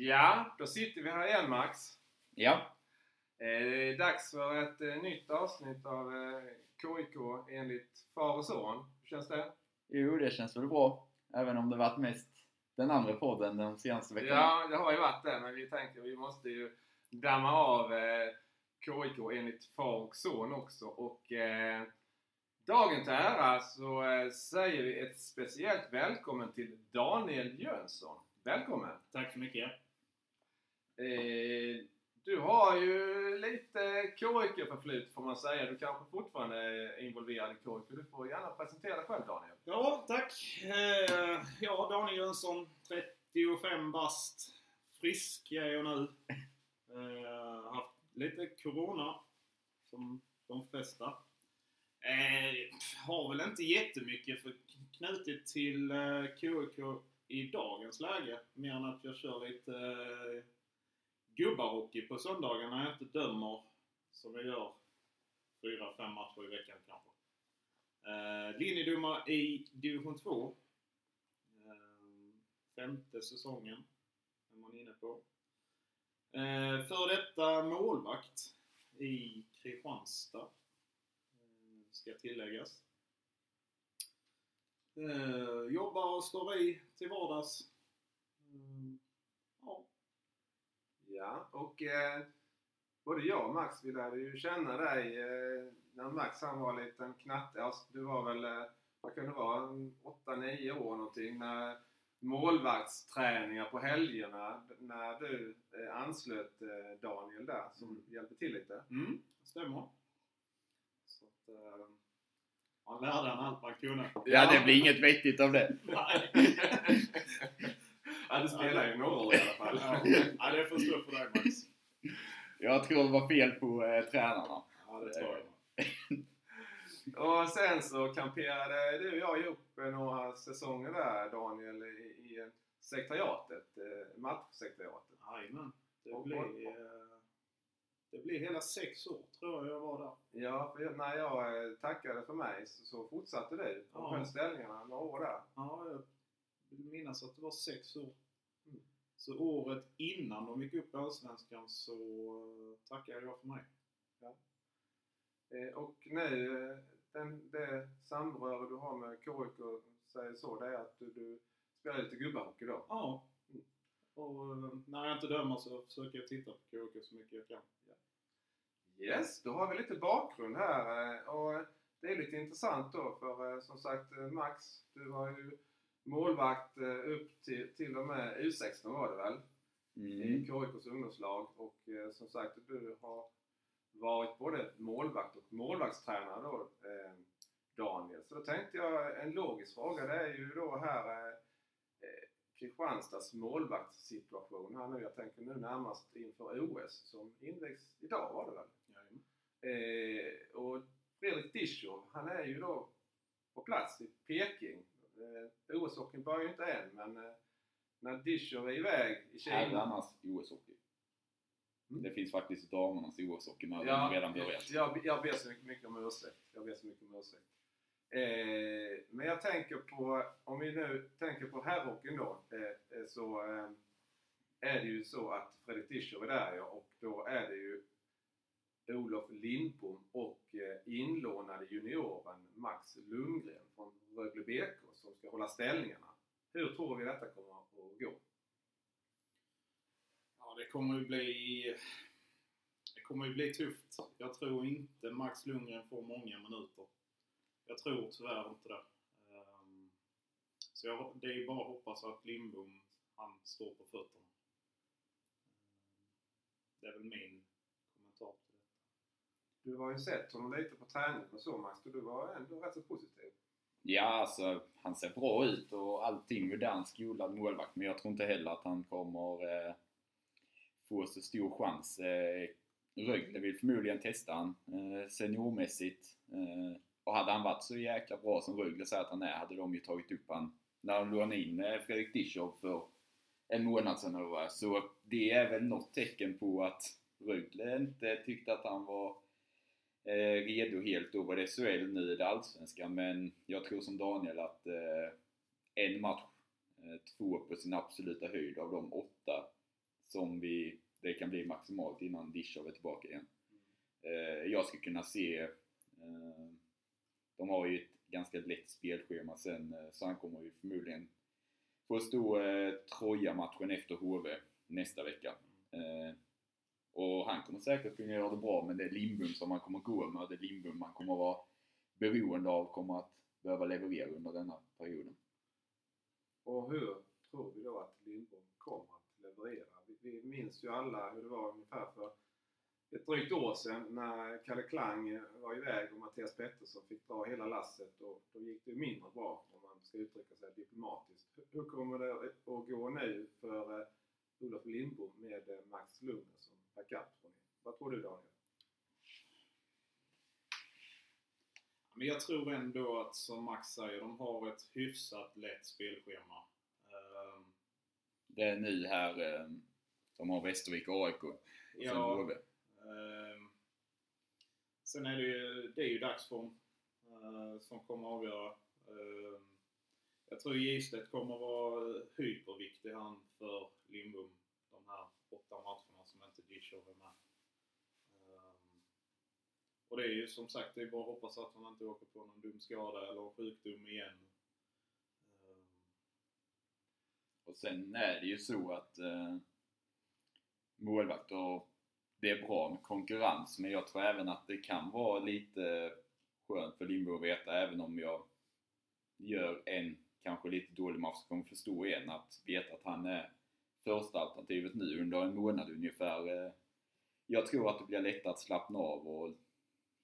Ja, då sitter vi här igen Max. Ja, Eh, Det är dags för ett eh, nytt avsnitt av eh, KIK enligt far och son. Hur känns det? jo det känns väl bra. Även om det varit mest den andra podden de senaste veckorna. Ja, det har ju varit det, men vi tänker vi måste ju damma av eh, KIK enligt far och son också. Och eh, dagen till ära så eh, säger vi ett speciellt välkommen till Daniel Jönsson. Välkommen! Tack så mycket. Eh, du har ju lite KIK-förflutet får man säga. Du kanske fortfarande är involverad i KIK. Du får gärna presentera dig själv Daniel. Ja, tack. Eh, ja, Daniel Jönsson, 35 bast. Frisk är jag nu. Eh, haft lite Corona, som de flesta. Eh, har väl inte jättemycket för knutet till eh, KIK i dagens läge. Mer än att jag kör lite eh, gubbarhockey på söndagar när jag inte dömer som jag gör fyra, fem matcher i veckan kanske. Eh, linjedomare i division 2. Eh, femte säsongen är man inne på. Eh, för detta målvakt i Kristianstad. Eh, ska tilläggas. Eh, jobbar och står i till vardags. Mm, ja. Ja, och eh, både jag och Max vi lärde ju känna dig eh, när Max han var en liten knatte. Alltså, du var väl, eh, vad kan det vara, 8-9 år någonting när målvaktsträningar på helgerna när du eh, anslöt eh, Daniel där som Mm. hjälpte till lite. Mm, stämmer. Så att, eh, man lärde han allt man kunde. Ja, det blir inget vettigt av det. Ja, du spelar ju några år i alla fall. Ja, det får stå för dig Max. Jag tror det var fel på eh, tränarna. Ja, det tror jag. Och sen så kamperade du och jag ihop några säsonger där Daniel i, i sekretariatet, eh, matchsekretariatet. Jajamän. Det Och- eh, det blir hela sex år tror jag jag var där. Ja, för när jag eh, tackade för mig så, så fortsatte du och Ja. ställningarna några år där. Ja, jag vill minnas att det var sex år. Så året innan de gick upp i Allsvenskan så eh, tackade jag för mig. Eh, och nu, eh, den, det samröre du har med KIK säger så, det är att du, du spelar lite gubbarhockey då. Ja. Mm. Och när jag inte dömer så försöker jag titta på KK så mycket jag kan. Yes, då har vi lite bakgrund här och det är lite intressant då för som sagt Max, du var ju målvakt eh, upp till, till och med U16 var det väl? i Mm. KIKs ungdomslag och eh, som sagt du har varit både målvakt och målvaktstränare då eh, Daniel. Så då tänkte jag en logisk fråga det är ju då här eh, eh, Kristianstads målvaktssituation här nu. Jag tänker nu närmast inför OS som invigs idag var det väl? Jajamän. Eh, och Fredrik Dischow, han är ju då på plats i Peking. Eh, OS-hockeyn börjar ju inte än men eh, när Dischow är iväg i Kina Herrarnas OS-hockey. Mm. Det finns faktiskt damernas OS-hockey med Ja, redan börjat. Jag, jag ber så mycket om ursäkt. Jag ber så mycket om ursäkt. Eh, men jag tänker på, om vi nu tänker på herrhockeyn då, eh, eh, så eh, är det ju så att Fredrik Dischow är där ja, och då är det ju Olof Lindbom och eh, inlånade junioren Max Lundgren från Rögle BK som ska hålla ställningarna. Hur tror vi detta kommer att gå? Ja, det kommer ju bli... Det kommer ju bli tufft. Jag tror inte Max Lundgren får många minuter. Jag tror tyvärr inte det. Ehm, Så jag, det är ju bara att hoppas att Lindbom, han står på fötterna. Ehm, Det är väl min kommentar till det. Du har ju sett honom lite på träning och så Max, och du var ändå rätt så positiv. Ja, alltså han ser bra ut och allting modern skolad målvakt. Men jag tror inte heller att han kommer eh, få så stor chans. Eh, Rögle vill förmodligen testa han eh, seniormässigt. Eh, och hade han varit så jäkla bra som Rögle säger att han är hade de ju tagit upp han när de lånade in eh, Fredrik Dischow för en månad sedan eller vad. Så det är väl något tecken på att Rögle inte tyckte att han var Eh, redo helt. Då var det SHL, nu är det Allsvenskan. Men jag tror som Daniel att eh, en match, eh, två på sin absoluta höjd av de åtta som vi, det kan bli maximalt innan Dishov är tillbaka igen. Eh, jag skulle kunna se, eh, de har ju ett ganska lätt spelschema sen eh, så han kommer ju förmodligen få stå eh, Troja-matchen efter HV nästa vecka. Eh, och han kommer säkert kunna göra det bra men det är Lindbom som han kommer gå med. Det är Lindbom man kommer vara beroende av kommer att behöva leverera under denna perioden. Och hur tror vi då att Lindbom kommer att leverera? Vi, vi minns ju alla hur det var ungefär för ett drygt år sedan när Kalle Klang var iväg och Mattias Pettersson fick dra hela lasset och då gick det mindre bra om man ska uttrycka sig diplomatiskt. Hur kommer det att gå nu för eh, Olof Lindbom med eh, Max Lundgren som backup? Vad tror du Daniel? Men jag tror ändå att, som Max säger, de har ett hyfsat lätt spelschema. Ehm, Det är nu här eh, de har Västervik och AIK. Och Ja. HV. Ehm, sen är det ju, det är ju dagsform eh, som kommer att avgöra. Ehm, jag tror Gistedt kommer vara hyperviktig han för Lindbom de här åtta matcherna som inte Dishov med. Och det är ju som sagt, det är bara att hoppas att han inte åker på någon dum skada eller sjukdom igen. Um, Och sen är det ju så att uh, målvakter, det är bra med konkurrens men jag tror även att det kan vara lite skönt för Lindbo att veta även om jag gör en kanske lite dålig match så kommer jag förstå igen att veta att han är första alternativet nu under en månad ungefär. Eh, jag tror att det blir lättare att slappna av och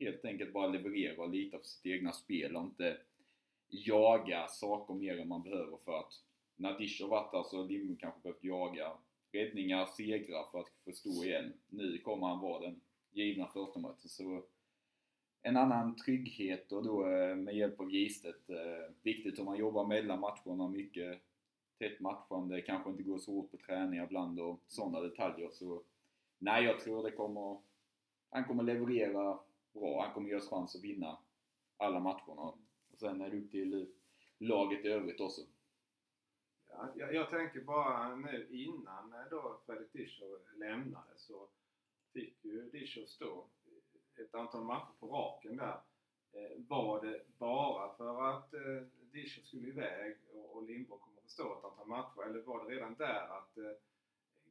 helt enkelt bara leverera och lita på sitt egna spel och inte jaga saker mer än man behöver för att när Dish har varit där så har Lindbom kanske behövt jaga räddningar, segrar för att få stå igen. Nu kommer han vara den givna första så en annan trygghet och då eh, med hjälp av Gistet. Eh, viktigt hur man jobbar mellan matcherna, mycket tätt matchande, kanske inte går så hårt på träningar ibland och sådana detaljer. Så nej, jag tror det kommer... Han kommer leverera bra. Han kommer ge oss chans att vinna alla matcherna. Och sen är det upp till laget i övrigt också. Ja, jag, jag tänker bara nu innan då Fredrik Dischow lämnade så fick ju Dischow stå ett antal matcher på raken där. Eh, var det bara för att eh, Dischow skulle iväg och, Lindborg kom att stå ett antal matcher eller var det redan där att eh,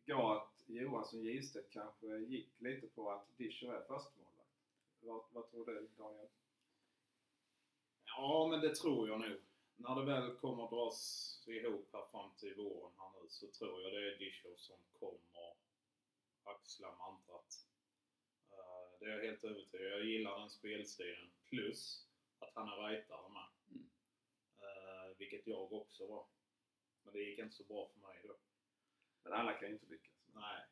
Gat Johansson Gistedt kanske gick lite på att Dischow är förstemålvakt? Vad, vad tror du Daniel? Ja, men det tror jag nog. När det väl kommer dras ihop här fram till våren här nu så tror jag det är Dishow som kommer axla mantrat. Eh, Det är jag helt övertygad Jag gillar den spelstilen. Plus att han är rightare med. Mm. Eh, Vilket jag också var. Men det gick inte så bra för mig då. Men alla kan ju inte lyckas. Nej.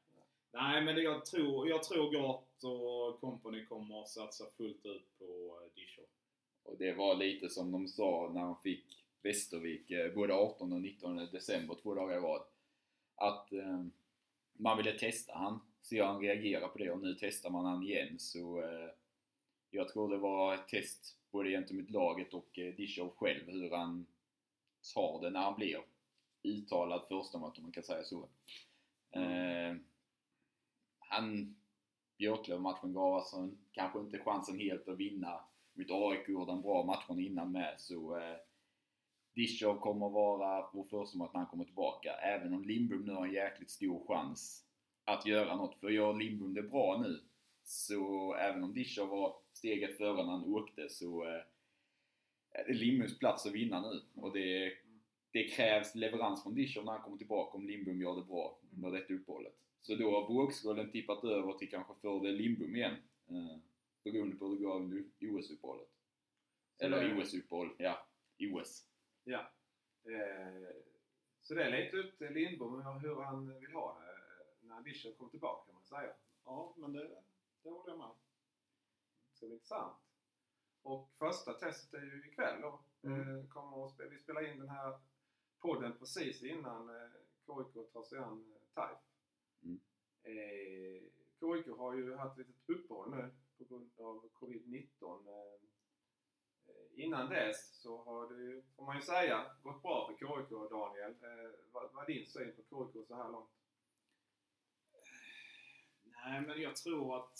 Nej, men det jag tror, jag tror Gart och company kommer att satsa fullt ut på eh, Dishow. Och det var lite som de sa när de fick Västervik eh, både 18 och 19 december, två dagar i rad. Att eh, man ville testa han, se hur han reagerar på det och nu testar man han igen så eh, jag tror det var ett test både gentemot laget och eh, Dishow själv hur han tar det när han blir uttalad första om man kan säga så. Eh, han Björklöv-matchen gav alltså kanske inte chansen helt att vinna mot AIK gjorde en bra matchen innan med så eh, Dischow kommer vara vår första match när han kommer tillbaka. Även om Lindbom nu har en jäkligt stor chans att göra något. För gör Lindbom det bra nu så även om Dischow var steget före när han åkte så eh, är det Lindboms plats att vinna nu. Och det, det krävs leverans från Dischow när han kommer tillbaka om Lindbom gör det bra under detta uppehållet. Så då har vågskålen tippat över till kanske fördel Lindbom igen. Eh, beroende på hur det går under OS-uppehållet. Eller OS-uppehåll, ja. OS. Ja. Eh, så det är lite upp till Lindbom hur- han vill ha det eh, när Dischow kommer tillbaka kan man säga. Ja, men det, det håller jag med. Det ska bli intressant. Och första testet är ju ikväll då. Mm. Eh, kommer att vi spelar in den här podden precis innan eh, KIK tar sig an eh, TAIF. Mm. Eh, KIK har ju haft ett litet uppehåll nu på grund av Covid-19. Eh, eh, innan dess så har det ju, får man ju säga, gått bra för KIK Daniel. Eh, vad, vad är din syn på KIK så här långt? Nej, men jag tror att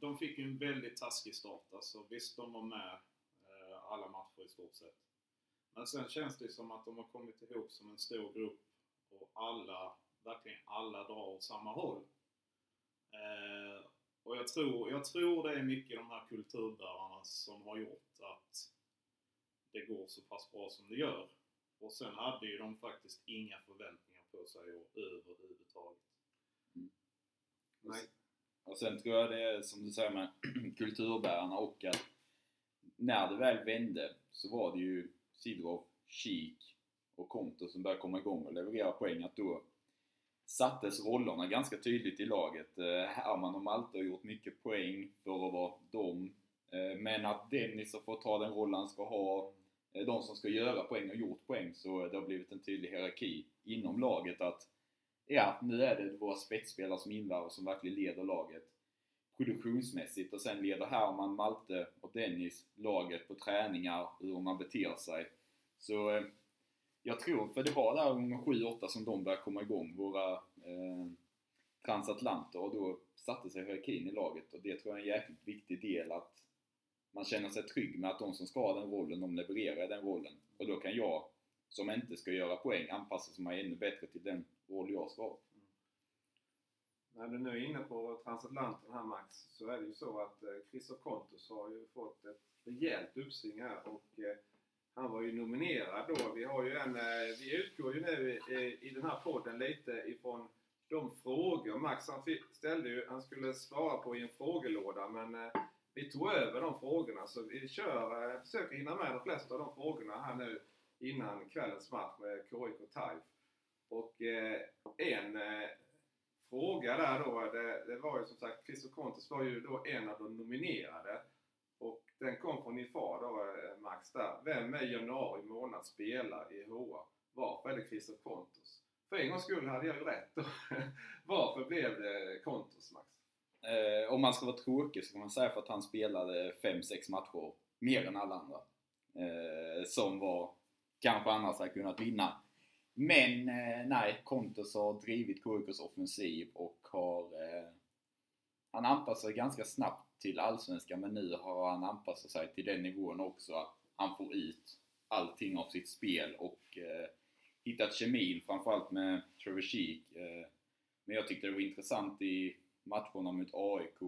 de fick en väldigt taskig start. Alltså, visst, de var med eh, alla matcher i stort sett. Men sen känns det som att de har kommit ihop som en stor grupp och alla, verkligen alla drar åt samma håll. Eh, och jag tror, jag tror det är mycket de här kulturbärarna som har gjort att det går så pass bra som det gör. Och sen hade ju de faktiskt inga förväntningar på sig överhuvudtaget. Mm. Nej. Och sen tror jag det är som du säger med kulturbärarna och att när det väl vände så var det ju Sidorov, Kik och Konto som började komma igång och leverera poäng. Att då sattes rollerna ganska tydligt i laget. Eh, Herman och Malte har gjort mycket poäng för att vara dem. Eh, men att Dennis har fått ta den roll han ska ha. Eh, de som ska göra poäng har gjort poäng så det har blivit en tydlig hierarki inom laget att ja, nu är det våra spetsspelare som invärvar som verkligen leder laget produktionsmässigt och sen leder Herman, Malte och Dennis laget på träningar, hur man beter sig. Så eh, jag tror, för det var där gånger 7-8 som de började komma igång, våra eh, transatlanter och då satte sig hierarkin i laget och det tror jag är en jäkligt viktig del att man känner sig trygg med att de som ska ha den rollen, de levererar den rollen. Och då kan jag, som inte ska göra poäng, anpassa mig ännu bättre till den roll jag ska ha. När du nu är inne på transatlanten här Max, så är det ju så att eh, Christoph Kontos har ju fått ett rejält uppsving här och eh, han var ju nominerad då. Vi har ju en, eh, vi utgår ju nu i, i den här podden lite ifrån de frågor Max han fick, ställde ju, han skulle svara på i en frågelåda men eh, vi tog över de frågorna så vi kör, försöker hinna med de flesta av de frågorna här nu innan kvällens match med KIK TAIF. Och en fråga där då, det, det var ju som sagt, Christer Kontos var ju då en av de nominerade. Och den kom från din far då, eh, Max där. Vem är januari månad spelar i HA? Varför är det Christer Kontos? För en gångs skull hade jag ju rätt då. Varför blev det Kontos, Max? Eh, om man ska vara tråkig så kan man säga för att han spelade 5-6 matcher mer än alla andra. Eh, som var, kanske annars hade kunnat vinna. Men eh, nej, Kontos har drivit KIKs offensiv och har... Eh, han anpassar sig ganska snabbt till Allsvenskan men nu har han anpassat sig till den nivån också att han får ut allting av sitt spel och eh, hittat kemin framförallt med Trevor Sheek. Eh, men jag tyckte det var intressant i matcherna mot AIK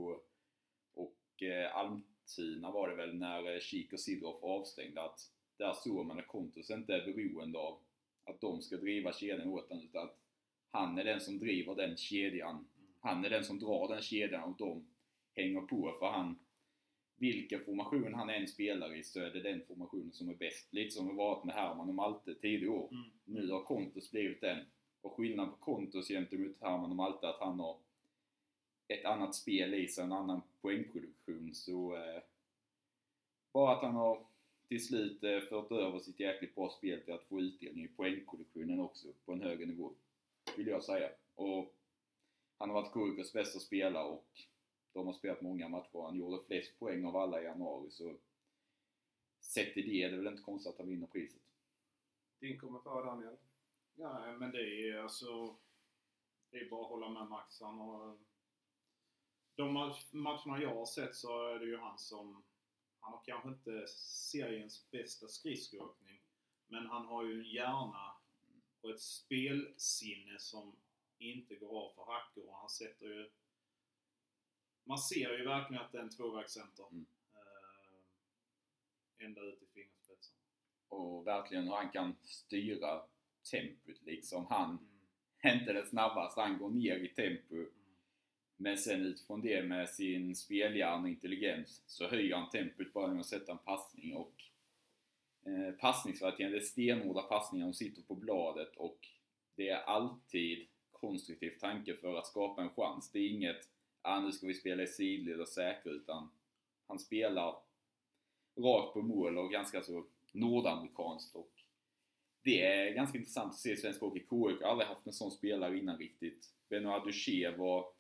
och eh, Almtuna var det väl när eh, Sheek och Sidroff avstängde att där såg man att Kontos inte är beroende av att de ska driva kedjan åt honom utan att han är den som driver den kedjan. Han är den som drar den kedjan och de hänger på för han vilken formation han än spelar i så är det den formationen som är bäst. Lite som det varit med Herman och Malte tidigare år. Mm. Nu har Kontos blivit den. Och skillnaden på Kontos gentemot Herman och Malte är att han har ett annat spel i sig, en annan poängproduktion. Så eh, bara att han har till slut eh, fört över sitt jäkligt bra spel till att få utdelning i poängproduktionen också på en högre nivå. Vill jag säga. Och han har varit KIKs bästa spelare och de har spelat många matcher. Han gjorde flest poäng av alla i januari så sett till det är det väl inte konstigt att han vinner priset. Din kommentar Daniel? Nej, men det är alltså... Det är bara att hålla med Max. Han har, de match- matcherna jag har sett så är det ju han som... Han har kanske inte seriens bästa skridskoåkning. Men han har ju en hjärna och ett spelsinne som inte går av för hackor. Och han sätter ju... Man ser ju verkligen att det är en tvåvägscenter. Mm. Eh, ända ut i fingerspetsen. Och verkligen hur han kan styra tempot liksom. Han Mm. är inte den snabbaste, han går ner i tempo. Mm. Men sen utifrån det med sin spelhjärna och intelligens så höjer han tempot bara med att sätta en passning och eh, passningsverktygen, det är stenhårda passningar de sitter på bladet och det är alltid konstruktiv tanke för att skapa en chans. Det är inget ah, nu ska vi spela i sidled och säkra utan han spelar rakt på mål och ganska så nordamerikanskt och det är ganska intressant att se svensk hockey. KIK har aldrig haft en sån spelare innan riktigt. Benoit Duché var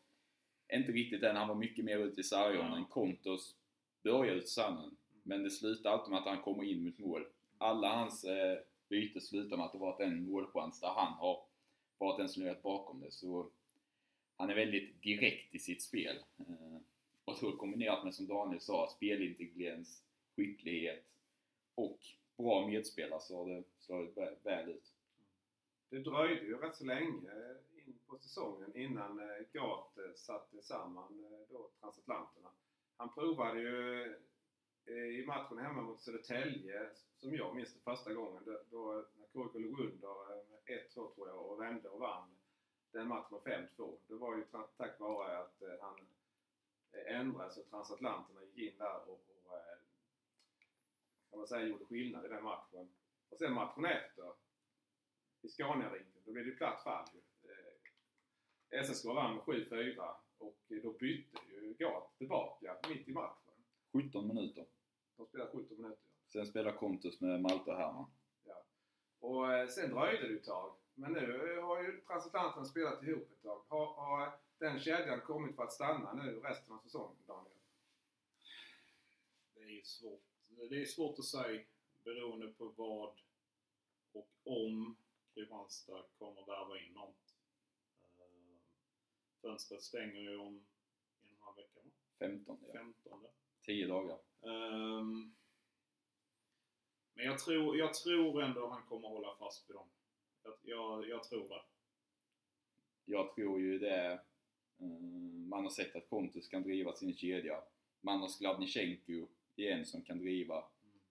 inte riktigt den, han var mycket mer ute i sargerna. Ja. Kontos började ut i sargen, men det slutar alltid med att han kommer in mot mål. Alla hans eh, byten slutar med att det varit en målchans där han har varit den som legat bakom det. Så han är väldigt direkt i sitt spel. Eh, och då kombinerat med, som Daniel sa, spelintelligens, skicklighet och bra medspelare så har det slagit vä- väl ut. Det dröjde ju rätt så länge på säsongen innan eh, Gat eh, satte samman eh, då transatlanterna. Han provade ju i matchen hemma mot Södertälje, som jag minns det första gången, då, när KIK låg under med 1-2 tror jag och vände och vann den matchen med 5-2. Det var ju tack vare att han ändrade så transatlanterna gick in där och, och kan man säga gjorde skillnad i den matchen. Och sen matchen efter i Scaniarinken, då blev det platt fall ju. SSK vann med 7-4 och då bytte ju Gat tillbaka mitt i matchen. 17 minuter. De spelade 17 minuter. Sen spelar Kontus med Malte och Herman. Och eh, sen dröjde det ett tag. Men nu har ju transatlanterna spelat ihop ett tag. Har, har den kedjan kommit för att stanna nu resten av säsongen, Daniel? Det är svårt. Det är svårt att säga beroende på vad och om Kristianstad kommer värva in något. Fönstret stänger ju om en och en halv vecka, va? 15, ja. 15. 10 dagar. Ehm, men jag tror, jag tror ändå han kommer hålla fast vid dem. Jag, jag, jag tror det. Jag tror ju det. mm, Man har sett att Kontus kan driva sin kedja. Man har Skladnichenko igen som kan driva.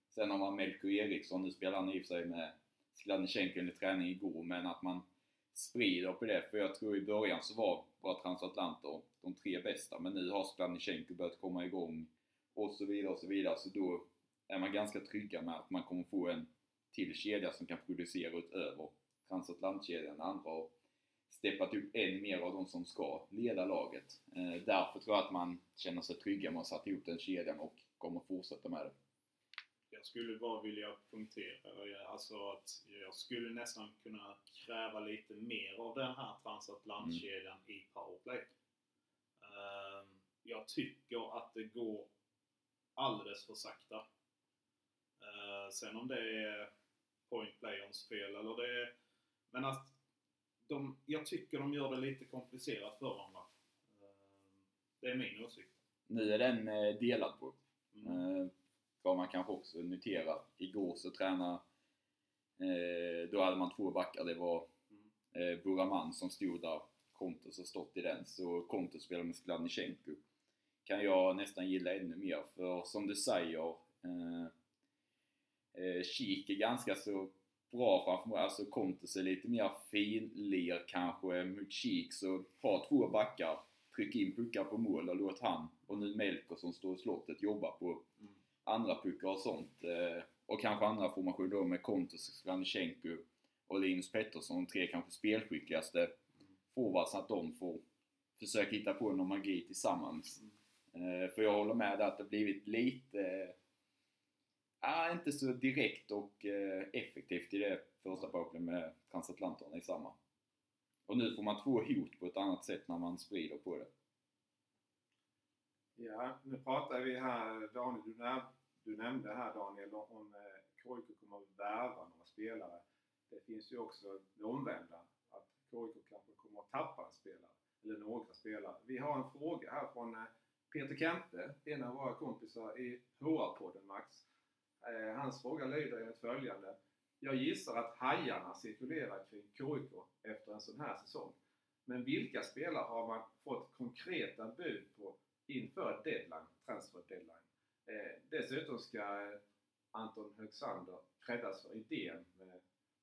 Sen har man Melko Eriksson, nu spelar han i och för sig med Skladnichenko under träning igår, men att man sprider på det. För jag tror i början så var våra transatlanter de tre bästa, men nu har Sklanichenko börjat komma igång och så vidare och så vidare. Så då är man ganska trygga med att man kommer få en till kedja som kan producera utöver transatlantkedjan. Andra har steppat upp än mer av de som ska leda laget. Eh, därför tror jag att man känner sig trygga med att ha satt ihop den kedjan och kommer fortsätta med det. Jag skulle bara vilja punktera alltså att jag skulle nästan kunna kräva lite mer av den här transatlantkedjan i powerplay. Ehm, jag tycker att det går alldeles för sakta. Eh, sen om det är point players fel eller det är... Men att de, jag tycker de gör det lite komplicerat för varandra. Ehm, det är min åsikt. Nu är den eh, delad på. Mm. Vad man kanske också notera. Igår så tränade, eh, då hade man två backar. Det var eh, Buraman som stod där. Kontus har stått i den. Så Kontus spelar med Skladnichenko. Kan jag nästan gilla ännu mer. För som du säger, eh, eh, Kik är ganska så bra framför mål. Alltså Kontus är lite mer finlir kanske mot Kik. Så ha två backar, tryck in puckar på mål och låt han och nu Melker som står i slottet jobba på Mm andra puckar och sånt. Eh, och kanske andra formationer då med Kontos, Sklandichenko och Linus Pettersson, de tre kanske spelskickligaste forwards, att de får försöka hitta på någon magi tillsammans. Eh, för jag håller med där att det har blivit lite, Äh, inte så direkt och eh, effektivt i det första powerplay med transatlanterna i samma. Och nu får man två hot på ett annat sätt när man sprider på det. Ja, nu pratar vi här, Daniel, du, du nämnde här Daniel om, eh, KIK kommer att värva några spelare. Det finns ju också det omvända, att KIK kanske kommer att tappa en spelare, eller några spelare. Vi har en fråga här från eh, Peter Kempe, en av våra kompisar i HR-podden Max. Eh, hans fråga lyder enligt följande. Jag gissar att hajarna cirkulerar kring KIK efter en sån här säsong. Men vilka spelare har man fått konkreta bud på inför deadline, transfer deadline? Eh, dessutom ska Anton Högsander creddas för idén med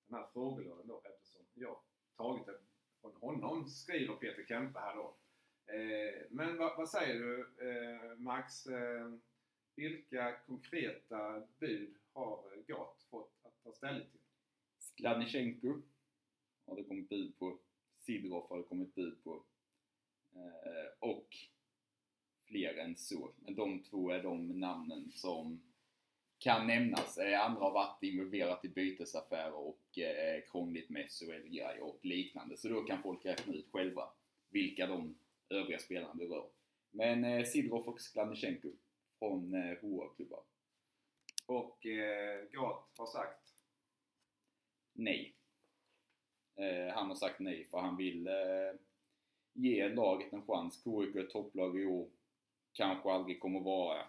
den här frågelådan då eftersom jag tagit den från honom, skriver Peter Kempe här då. Eh, men vad, vad säger du eh, Max? Eh, vilka konkreta bud har GAT fått att ta ställning till? Skladnichenko har det kommit bud på. Sidorov har det kommit bud på. Eh, och fler än så. Men de två är de namnen som kan nämnas. Eh, andra har varit involverat i bytesaffärer och eh, krångligt med SHL-grejer och liknande. Så då kan folk räkna ut själva vilka de övriga spelarna berör. Men eh, Sidorov och Skladnichenko från eh, HR-klubbar. Och eh, GAT har sagt nej. Eh, han har sagt nej för han vill eh, ge laget en chans. KIK är topplag i år. Kanske aldrig kommer vara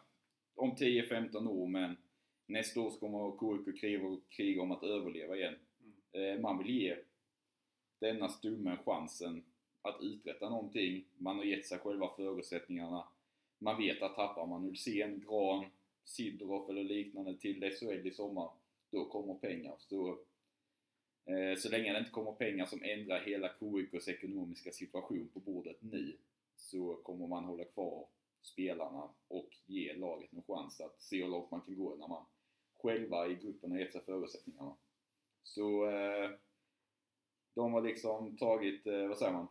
om 10-15 år men nästa år så kommer KIK kriga, kriga om att överleva igen. Mm. Man vill ge denna stummen chansen att uträtta någonting. Man har gett sig själva förutsättningarna. Man vet att tappar man Ulsén, Gran, Sidorov eller liknande till SHL i sommar, då kommer pengar. Så, eh, så länge det inte kommer pengar som ändrar hela KIKs ekonomiska situation på bordet nu, så kommer man hålla kvar spelarna och ge laget en chans att se hur långt man kan gå när man själva i gruppen har gett sig förutsättningarna. Så eh, de har liksom tagit, eh, vad säger man,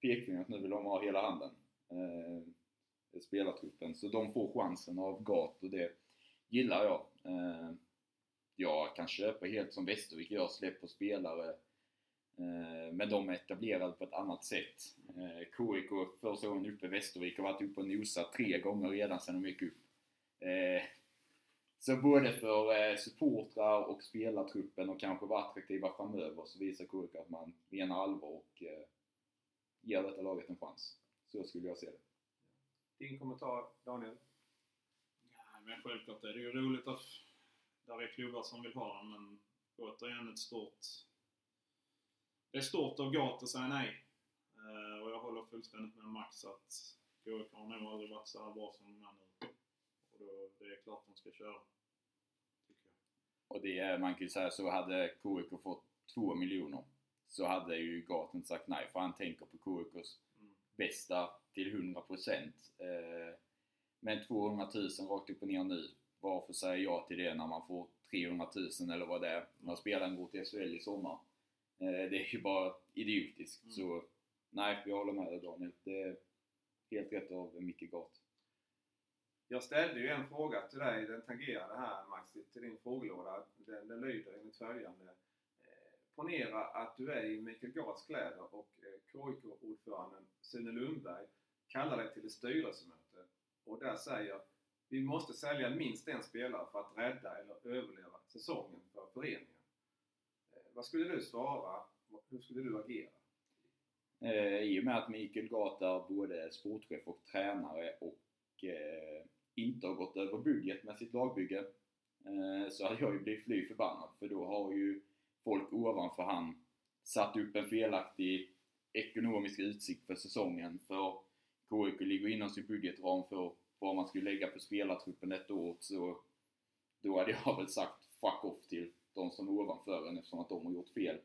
pekfingret nu vill de ha hela handen. Eh, spelartruppen. Så de får chansen av Gat och det gillar jag. Eh, jag kan köpa helt som Västervik gör, släpp på spelare. Eh, men de är etablerade på ett annat sätt. Eh, KIK första gången uppe i Västervik har varit uppe och nosat tre gånger redan sedan de gick upp. Eh, så både för eh, supportrar och spelartruppen och kanske vara attraktiva framöver så visar KIK att man menar allvar och eh, ger detta laget en chans. Så skulle jag se det. Din kommentar Daniel? Ja, men självklart är det ju roligt att där är klubbar som vill ha den men återigen ett stort... Det är stort av Gat att säga nej. Uh, och jag håller fullständigt med Max att KIK har nog aldrig varit så här bra som de är nu. Och då, det är klart de ska köra. Tycker jag. Och det är, man kan ju säga så, hade KIK fått två miljoner så hade ju Gat inte sagt nej för han tänker på KIKs mm. bästa till 100%. Eh, men 200 000 rakt upp och ner nu. Varför säga ja till det när man får 300 000 eller vad det är när spelaren går till SHL i sommar? Eh, det är ju bara idiotiskt. Mm. Så nej, jag håller med dig Daniel. Det är helt rätt av Micke Gat. Jag ställde ju en fråga till dig, den tangerade här Max, till din frågelåda. Den, den lyder enligt följande. Eh, ponera att du är i Mikael Gats kläder och KIK-ordföranden Sune Lundberg kallar dig till ett styrelsemöte och där säger vi måste sälja minst en spelare för att rädda eller överleva säsongen för föreningen. Vad skulle du svara? Hur skulle du agera? Eh, I och med att Mikael Gata är både sportchef och tränare och eh, inte har gått över budget med sitt lagbygge eh, så hade jag ju blivit fly förbannad för då har ju folk ovanför han satt upp en felaktig ekonomisk utsikt för säsongen för KIK ligger inom sin budgetram för vad man skulle lägga på spelartruppen ett år så då hade jag väl sagt fuck off till de som är ovanför en eftersom att de har gjort fel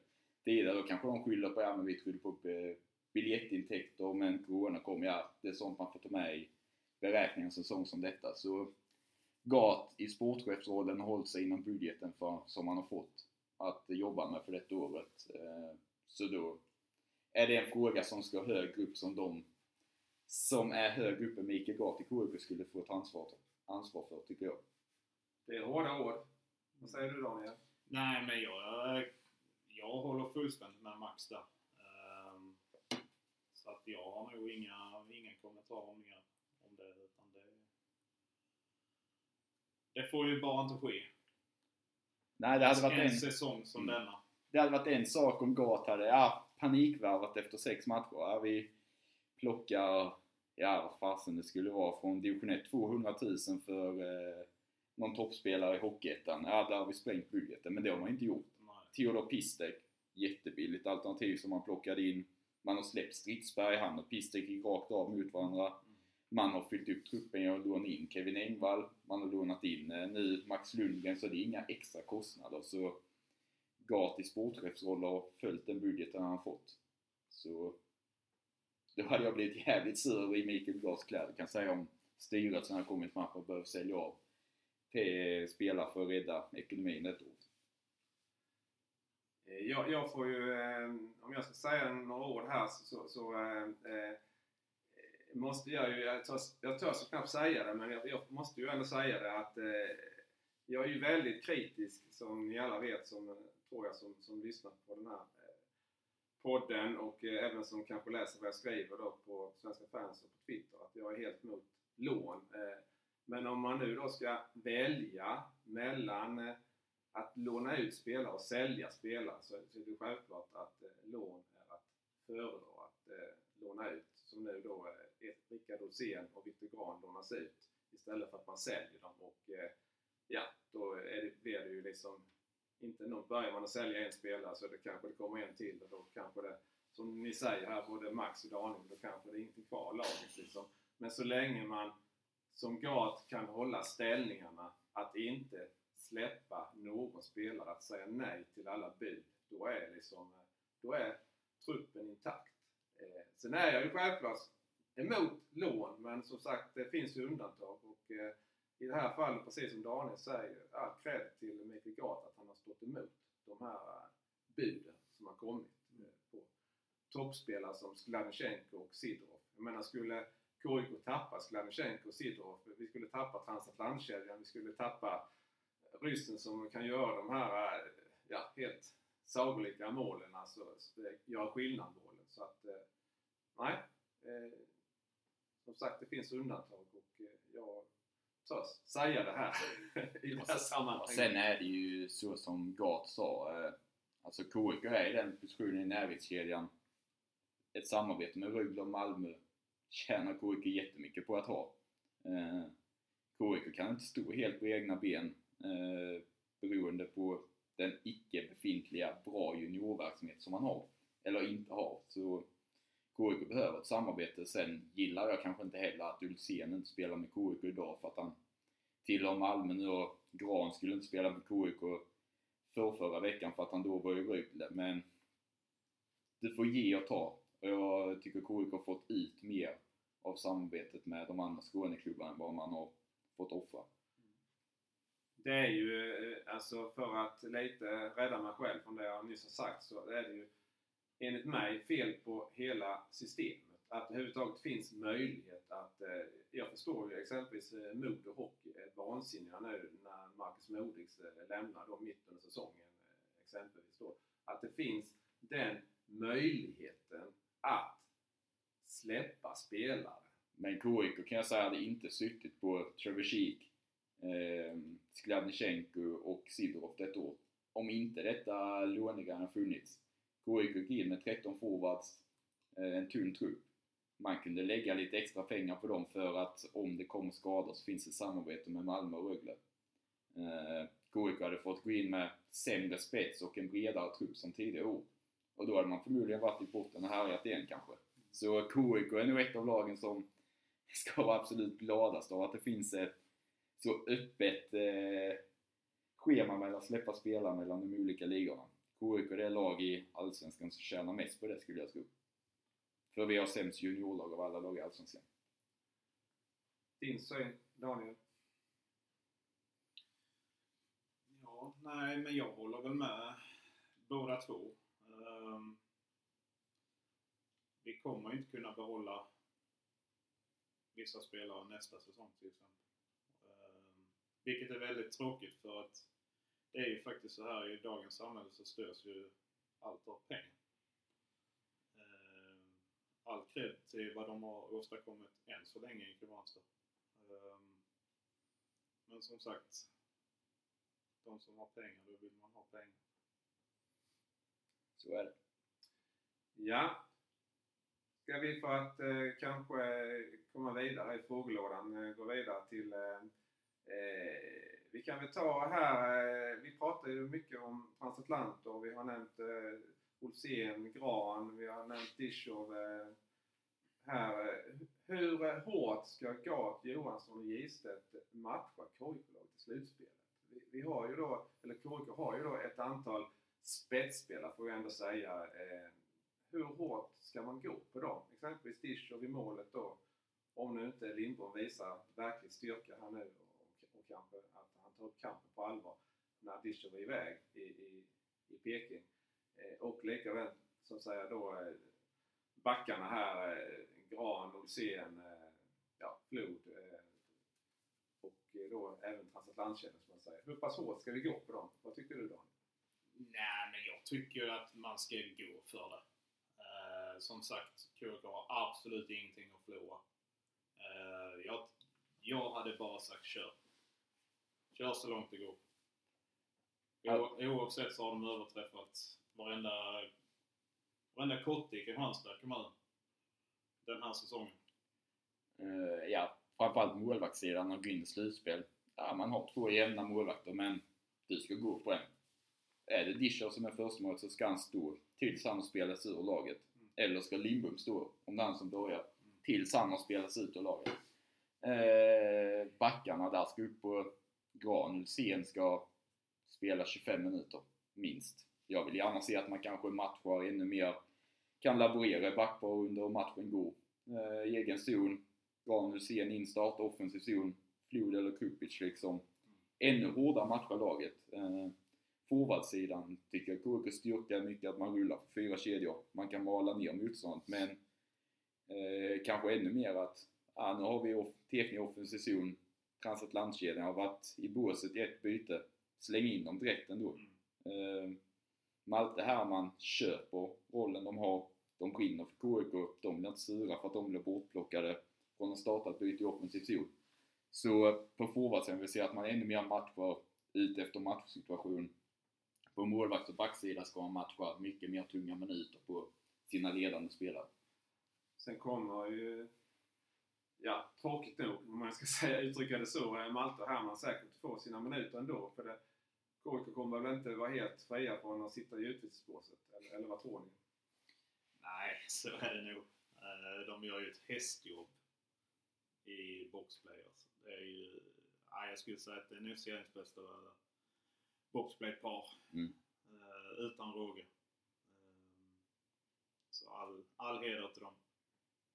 tidigare. Då kanske de skyller på, ja men vi trodde på eh, biljettintäkter men Corona kom, ja det är sånt man får ta med i beräkningen en säsong som detta. Så Gat i sportchefsrollen har hållit sig inom budgeten för, som man har fått att jobba med för detta året. Eh, så då är det en fråga som ska högre upp som de som är högre upp än Mikael Gart i KIK skulle få ta ansvar, ansvar för, tycker jag. Det är hårda ord. Vad säger du Daniel? Nej, men jag, jag håller fullständigt med Max där. Um, så att jag har nog inga, inga kommentarer mer om det. Utan det, det får ju bara inte ske. Nej, det hade varit en, en säsong som mm. denna. Det hade varit en sak om Gat hade ja, panikvärvat efter sex matcher. Ja, vi plockar, ja vad fasen det skulle vara, från division 1 200 000 för eh, någon toppspelare i Hockeyettan. Ja, där har vi sprängt budgeten, men det har man inte gjort. Theodor Pistek, jättebilligt alternativ som man plockade in. Man har släppt Stridsberg, han och Pistek gick rakt av mot varandra. Man har fyllt upp truppen genom att låna in Kevin Engvall. Man har lånat in eh, nu Max Lundgren, så det är inga extra kostnader. Så Gat i sportchefsroll har följt den budgeten han fått. Så då hade jag blivit jävligt sur i Mikael Glas kläder kan säga om styrelsen har kommit fram och behöver sälja av till spelare för att rädda ekonomin ett år. Eh, jag, jag, får ju, eh, om jag ska säga några ord här så, så, så äh, måste jag ju, jag törs, jag törs knappt säga det men jag, jag, måste ju ändå säga det att äh, jag är ju väldigt kritisk som ni alla vet som, tror jag, som, som lyssnar på den här podden och även som kanske läser vad jag skriver då på Svenska fans och på Twitter att jag är helt emot lån. Eh, men om man nu då ska välja mellan eh, att låna ut spelare och sälja spelare så är det självklart att eh, lån är att föredra att eh, låna ut. som nu då Rickard Olsén och Viktor Grahn lånas ut istället för att man säljer dem och ja, då är det, blir det ju liksom inte någon, Börjar man att sälja en spelare så det kanske det kommer en till och då kanske det, som ni säger här, både Max och Daniel, då kanske det är inte kvar laget liksom. Men så länge man som Gat kan hålla ställningarna att inte släppa någon spelare, att säga nej till alla bud, då är liksom, då är truppen intakt. Eh, sen är jag ju självklart emot lån, men som sagt det finns ju undantag och eh, i det här fallet, precis som Daniel säger, all cred till Mikael Gat att han har stått emot de här eh, buden som har kommit eh, på toppspelare som Skladnysjenko och Sidorov. Jag menar skulle KIK tappa Skladnysjenko och Sidorov, vi skulle tappa transatlantkedjan, vi skulle tappa ryssen som kan göra de här ja, helt sagolika målen, alltså göra skillnad-målen. Så att, eh, nej. Eh, som sagt, det finns undantag och eh, jag törs säga det här i det här sammanhanget. Sen är det ju så som Gart sa. Alltså KIK är i den positionen i närhetskedjan. Ett samarbete med Rögle och Malmö tjänar KIK jättemycket på att ha. Eh, KIK kan inte stå helt på egna ben eh, beroende på den icke befintliga bra juniorverksamhet som man har. Eller inte har. Så KIK behöver ett samarbete. Sen gillar jag kanske inte heller att Ulfsén inte spelar med KIK idag för att han tillhör Malmö nu och Gran skulle inte spela med KIK för förra veckan för att han då var i Rögle. Men du får ge och ta. Och jag tycker KIK har fått ut mer av samarbetet med de andra Skåneklubbarna än vad man har fått offra. Det är ju, eh, alltså för att lite rädda mig själv från det jag nyss har sagt, så är det ju enligt mig fel på hela systemet. Att det överhuvudtaget finns möjlighet att... Eh, jag förstår ju exempelvis eh, Modo Hockey är vansinniga nu när Marcus Modigs lämnar då mitt under säsongen exempelvis då. Att det finns den möjligheten att släppa spelare. Men KIK kan jag säga hade inte suttit på Trevor Sheek, eh, Skladnysjenko och Sidorov ett år. Om inte detta lånegarn funnits. KIK gick in med 13 forwards, eh, en tunn trupp. Man kunde lägga lite extra pengar på dem för att om det kommer skador så finns det samarbete med Malmö och Rögle. Eh, KIK hade fått gå in med sämre spets och en bredare trupp som tidigare år. Och då hade man förmodligen varit i botten och härjat igen kanske. Så KIK är nog ett av lagen som ska vara absolut gladast av att det finns ett så öppet eh, schema med att släppa spelare mellan de olika ligorna. KIK är det lag i Allsvenskan som tjänar mest på det skulle jag tro. För vi har sämst juniorlag av alla lag i Allsvenskan. Din syn, Daniel? Ja, nej, men jag håller väl med båda två. Um, vi kommer inte kunna behålla vissa spelare nästa säsong till exempel. Um, vilket är väldigt tråkigt för att det är ju faktiskt så här i dagens samhälle så störs ju allt av pengar. Um, all cred till vad de har åstadkommit än så länge i Kristianstad. Men som sagt, de som har pengar, då vill man ha pengar. Så är det. Ja. Ska vi för att eh, kanske komma vidare i frågelådan eh, gå vidare till eh, eh vi kan väl ta här, eh, vi pratar ju mycket om transatlanter. Vi har nämnt eh, Olsén, Gran, vi har nämnt Dishov eh, här. Eh, hur eh, hårt ska Gat, Johansson och Gistedt matcha KIK-laget i slutspelet? Vi, vi, har ju då, eller KIK har ju då ett antal spetsspelare får jag ändå säga. Hur hårt ska man gå på dem? Exempelvis Discher vid målet då. Om nu inte Lindbom visar verklig styrka här nu och, och kanske att han tar upp kampen på allvar när Discher var iväg i, i, i Peking. Eh, och likaväl som säger då eh, backarna här, eh, Gran, Olsén, eh, ja, Flod eh, och då även transatlantkedjan som man säger. Hur pass hårt ska vi gå på dem? Vad tycker du Daniel? Nej, men jag tycker att man ska gå för det. Uh, som sagt, KK har absolut ingenting att förlora. Uh, jag, jag hade bara sagt kör. Kör så långt det går. O, oavsett så har de överträffat varenda, varenda kotte i Kristianstad kommun. den här säsongen? Eh, ja, framförallt målvaktssidan och gå in i slutspel. Ja, man har två jämna målvakter, men du ska gå på en. Är det Discher som är förstemålet så ska han stå tills han har spelats ur laget. Eller ska Lindbom stå, om det är han som börjar, tills han har spelats ut ur laget. Eh, backarna där ska upp på Gran Ulsén ska spela 25 minuter, minst. Jag vill gärna se att man kanske matchar ännu mer, kan laborera i backpar under matchen går. Eh, egen zon, Gran Ulsén in, starta offensiv zon, Flod eller Kupic liksom. Ännu hårdare matcha laget. Eh, Forwardsidan tycker jag KIKs styrka är mycket att man rullar på fyra kedjor. Man kan mala ner motståndet men eh, kanske ännu mer att ja, nu har vi off tekning offensiv zon. Transatlantkedjan har varit i båset i ett byte. Släng in dem direkt ändå. Eh, Malte Herman köper rollen de har. De brinner för KIK. De blir inte sura för att de blir bortplockade från att starta ett byte i offensiv zon. Så på forwardsidan vill vi se att man ännu mer matchar ut efter matchsituation. På målvakts och backsida ska man matcha mycket mer tunga minuter på sina ledande spelare. Sen kommer ju, ja, tråkigt nog, om man ska säga, uttrycka det så, eh, Malte och Herman säkert få sina minuter ändå. För det, KIK kommer väl inte vara helt fria från att sitta i utvisningsbåset? Eller, eller vad tror ni? Nej, så är det nog. Eh, De gör ju ett hästjobb i boxplay. Alltså. Det är ju, ja, jag skulle säga att det är nog seriens bästa boxplay-par. Mm. Eh, Utan råge. Eh, Så all, all heder till dem.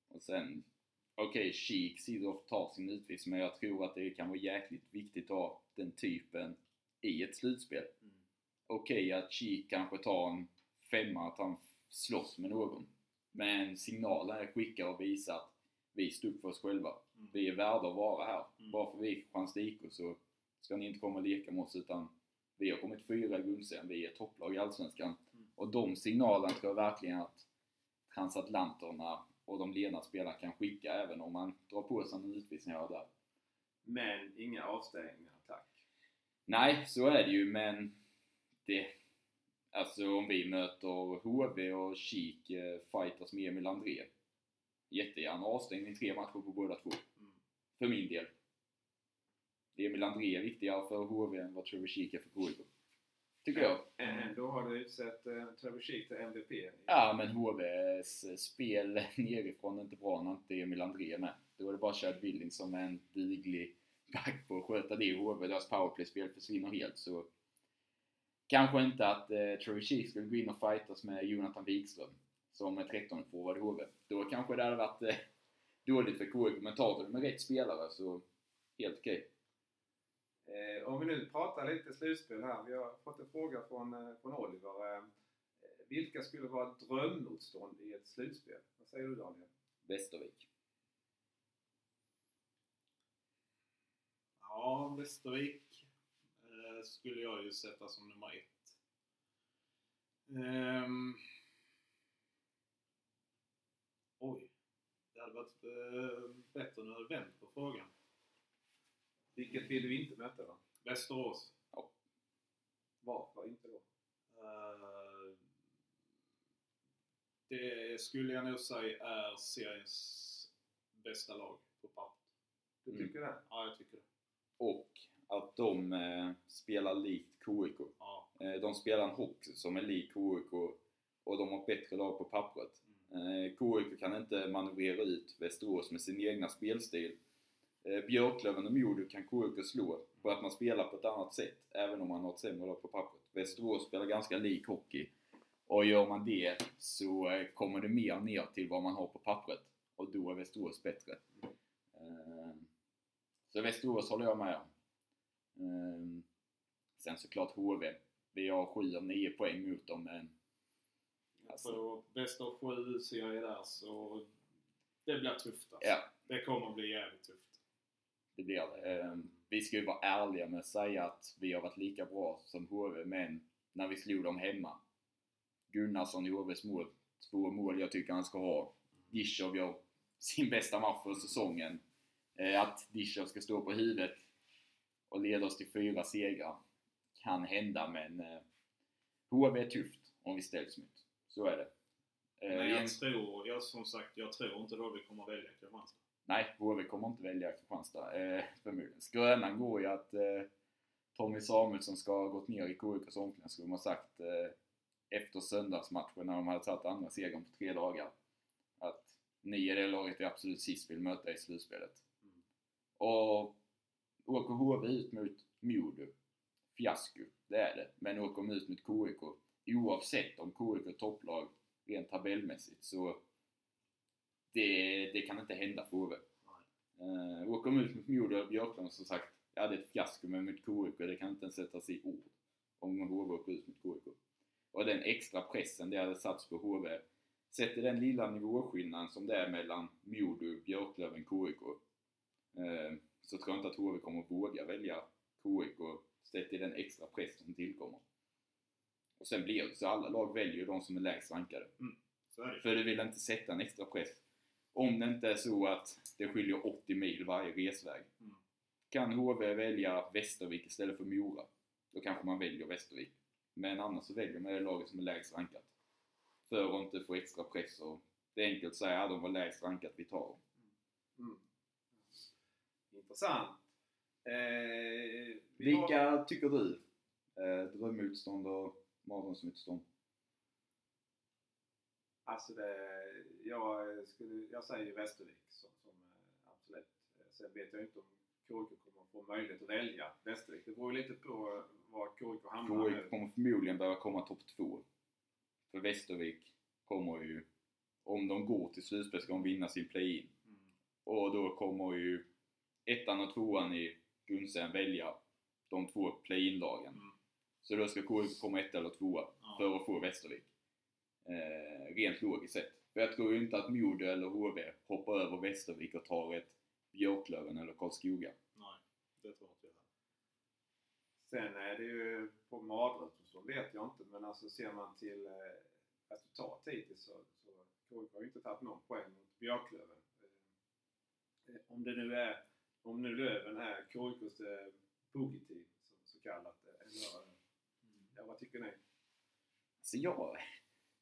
Och sen, okej, okay, Sheik Sidorf tar sin utvisning, men jag tror att det kan vara jäkligt viktigt att ha den typen i ett slutspel. Mm. Okej okay, att Sheik kanske tar en femma, att han slåss med någon. Men signalen är skicka och visa att vi står upp för oss själva. Mm. Vi är värda att vara här. Mm. Bara för vi chans till IK så ska ni inte komma och leka med oss utan vi har kommit fyra i grundserien, vi är topplag i Allsvenskan. Mm. Och de signalerna tror jag verkligen att transatlanterna och de ledande spelarna kan skicka även om man drar på sig en utvisning här och där. Men inga avstängningar, tack. Nej, så är det ju men det... Alltså om vi möter HV och Kik eh, fightas med Emil André. Jättegärna avstängning tre matcher på båda två. Mm. För min del. Emil André är viktigare för HV än vad Trevor Kik är för KIK. Tycker jag. Ändå har du utsett eh, Trevor Sheek till MVP. Ja, men HVs spel nerifrån är inte bra när inte Emil André är med. Då är det bara Chad Billing som är en duglig back på att sköta det i HV. Deras powerplay-spel försvinner helt så kanske inte att eh, Troy Sheek skulle gå in och fightas med Jonathan Wikström som är 13 forward i HV. Då kanske det hade varit eh, dåligt för KIK, men tar du med rätt spelare så helt okej. Eh, om vi nu pratar lite slutspel här. Vi har fått en fråga från, eh, från Oliver. Eh, vilka skulle vara drömmotstånd i ett slutspel? Vad säger du Daniel? Västervik. Ja, Västervik eh, skulle jag ju sätta som nummer ett. Ehm. Oj. Det hade varit eh, bättre om du hade vänt på frågan. Vilket vill du inte möta då? Västerås. Varför inte då? Eh, det skulle jag nog säga är seriens bästa lag på pappret. Du Mm. tycker det? Ja, jag tycker det. Och att de eh, spelar likt KIK. Ja. Eh, de spelar en hockey som är lik KIK och de har bättre lag på pappret. Mm. Eh, KIK kan inte manövrera ut Västerås med sin egna spelstil. Eh, Björklöven och Modo kan KIK slå på att man spelar på ett annat sätt, även om man har ett sämre lag på pappret. Västerås spelar ganska lik hockey. Och gör man det så eh, kommer det mer ner till vad man har på pappret. Och då är Västerås bättre. Eh, Så Västerås håller jag med om. Sen såklart HV. Vi har 7 av 9 poäng mot dem, men Alltså. tror bäst av sju serie där så det blir tufft alltså. ja, Det kommer bli jävligt tufft. Det blir. Eh, Vi ska ju vara ärliga med att säga att vi har varit lika bra som HV, men när vi slog dem hemma. Gunnarsson i HVs mål. Två mål jag tycker han ska ha. Dischow gör sin bästa match för säsongen. Eh, Att Dischow ska stå på huvudet och leda oss till fyra segrar kan hända, men eh, HV är tufft om vi ställs mot. Så är det. Eh, Men en- jag tror, jag, som sagt, jag tror inte då vi kommer välja Kristianstad. Nej, HV kommer inte välja Kristianstad eh, förmodligen. Skrönan går ju att eh, Tommy Samuelsson ska ha gått ner i KIKs omklädningsrum och sagt eh, efter söndagsmatchen när de hade tagit andra segern på tre dagar att ni är det laget jag absolut sist vill möta i slutspelet. Mm. Och åker HV ut mot Modo, fiasko, det är det. Men åker de ut mot KIK, oavsett om KIK är topplag rent tabellmässigt så det, det kan inte hända för HV. Uh, åker de ut mot Modo och Björklund som sagt, ja det är ett fiasko men mot KIK, det kan inte ens sättas i ord om HV åker ut mot KIK. Och den extra pressen det hade satts på HV, sett i den lilla nivåskillnaden som det är mellan Modo, Björklöven, KIK, eh, så tror jag inte att HV kommer att våga välja KIK sett i den extra press som tillkommer. Och sen blir det så alla lag väljer de som är lägst rankade. Det. För du vill inte sätta en extra press. Om det inte är så att det skiljer 80 mil varje resväg. Mm. Kan HV välja Västervik istället för Mora, då kanske man väljer Västervik. Men annars så väljer man det laget som är lägst rankat. För att inte få extra press och det är enkelt att säga att de var lägst rankat, vi tar dem. Mm. Intressant. Eh, vi har- Vilka tycker du? Eh, drömmotstånd och mardrömsmotstånd? Alltså det, jag, skulle, jag säger Västervik som, som eh, absolut. Eh, Sen vet jag inte om KIK kommer få möjlighet att välja Västervik. Det beror lite på var KIK hamnar KIK kommer förmodligen behöva komma topp två. För Västervik kommer ju, om de går till slutspel ska de vinna sin play-in. Mm. Och då kommer ju ettan och tvåan i grundserien välja de två play-in-lagen. Mm. Så då ska KIK komma ett eller tvåa Ja. för att få Västervik. Eh, rent logiskt sett. För jag tror ju inte att Modo eller HV hoppar över Västervik och tar ett Björklöven eller Karlskoga. Nej, det tror inte jag heller. Sen är det ju på mardröm så vet jag inte men alltså ser man till eh, resultat hittills så, så KIK har ju inte tagit någon poäng mot Björklöven. Eh, eh, om det nu är, om nu Löven är KIKs eh, boogie-team så, så kallat. eh, Eller, eh, ja, vad tycker ni? Så ja,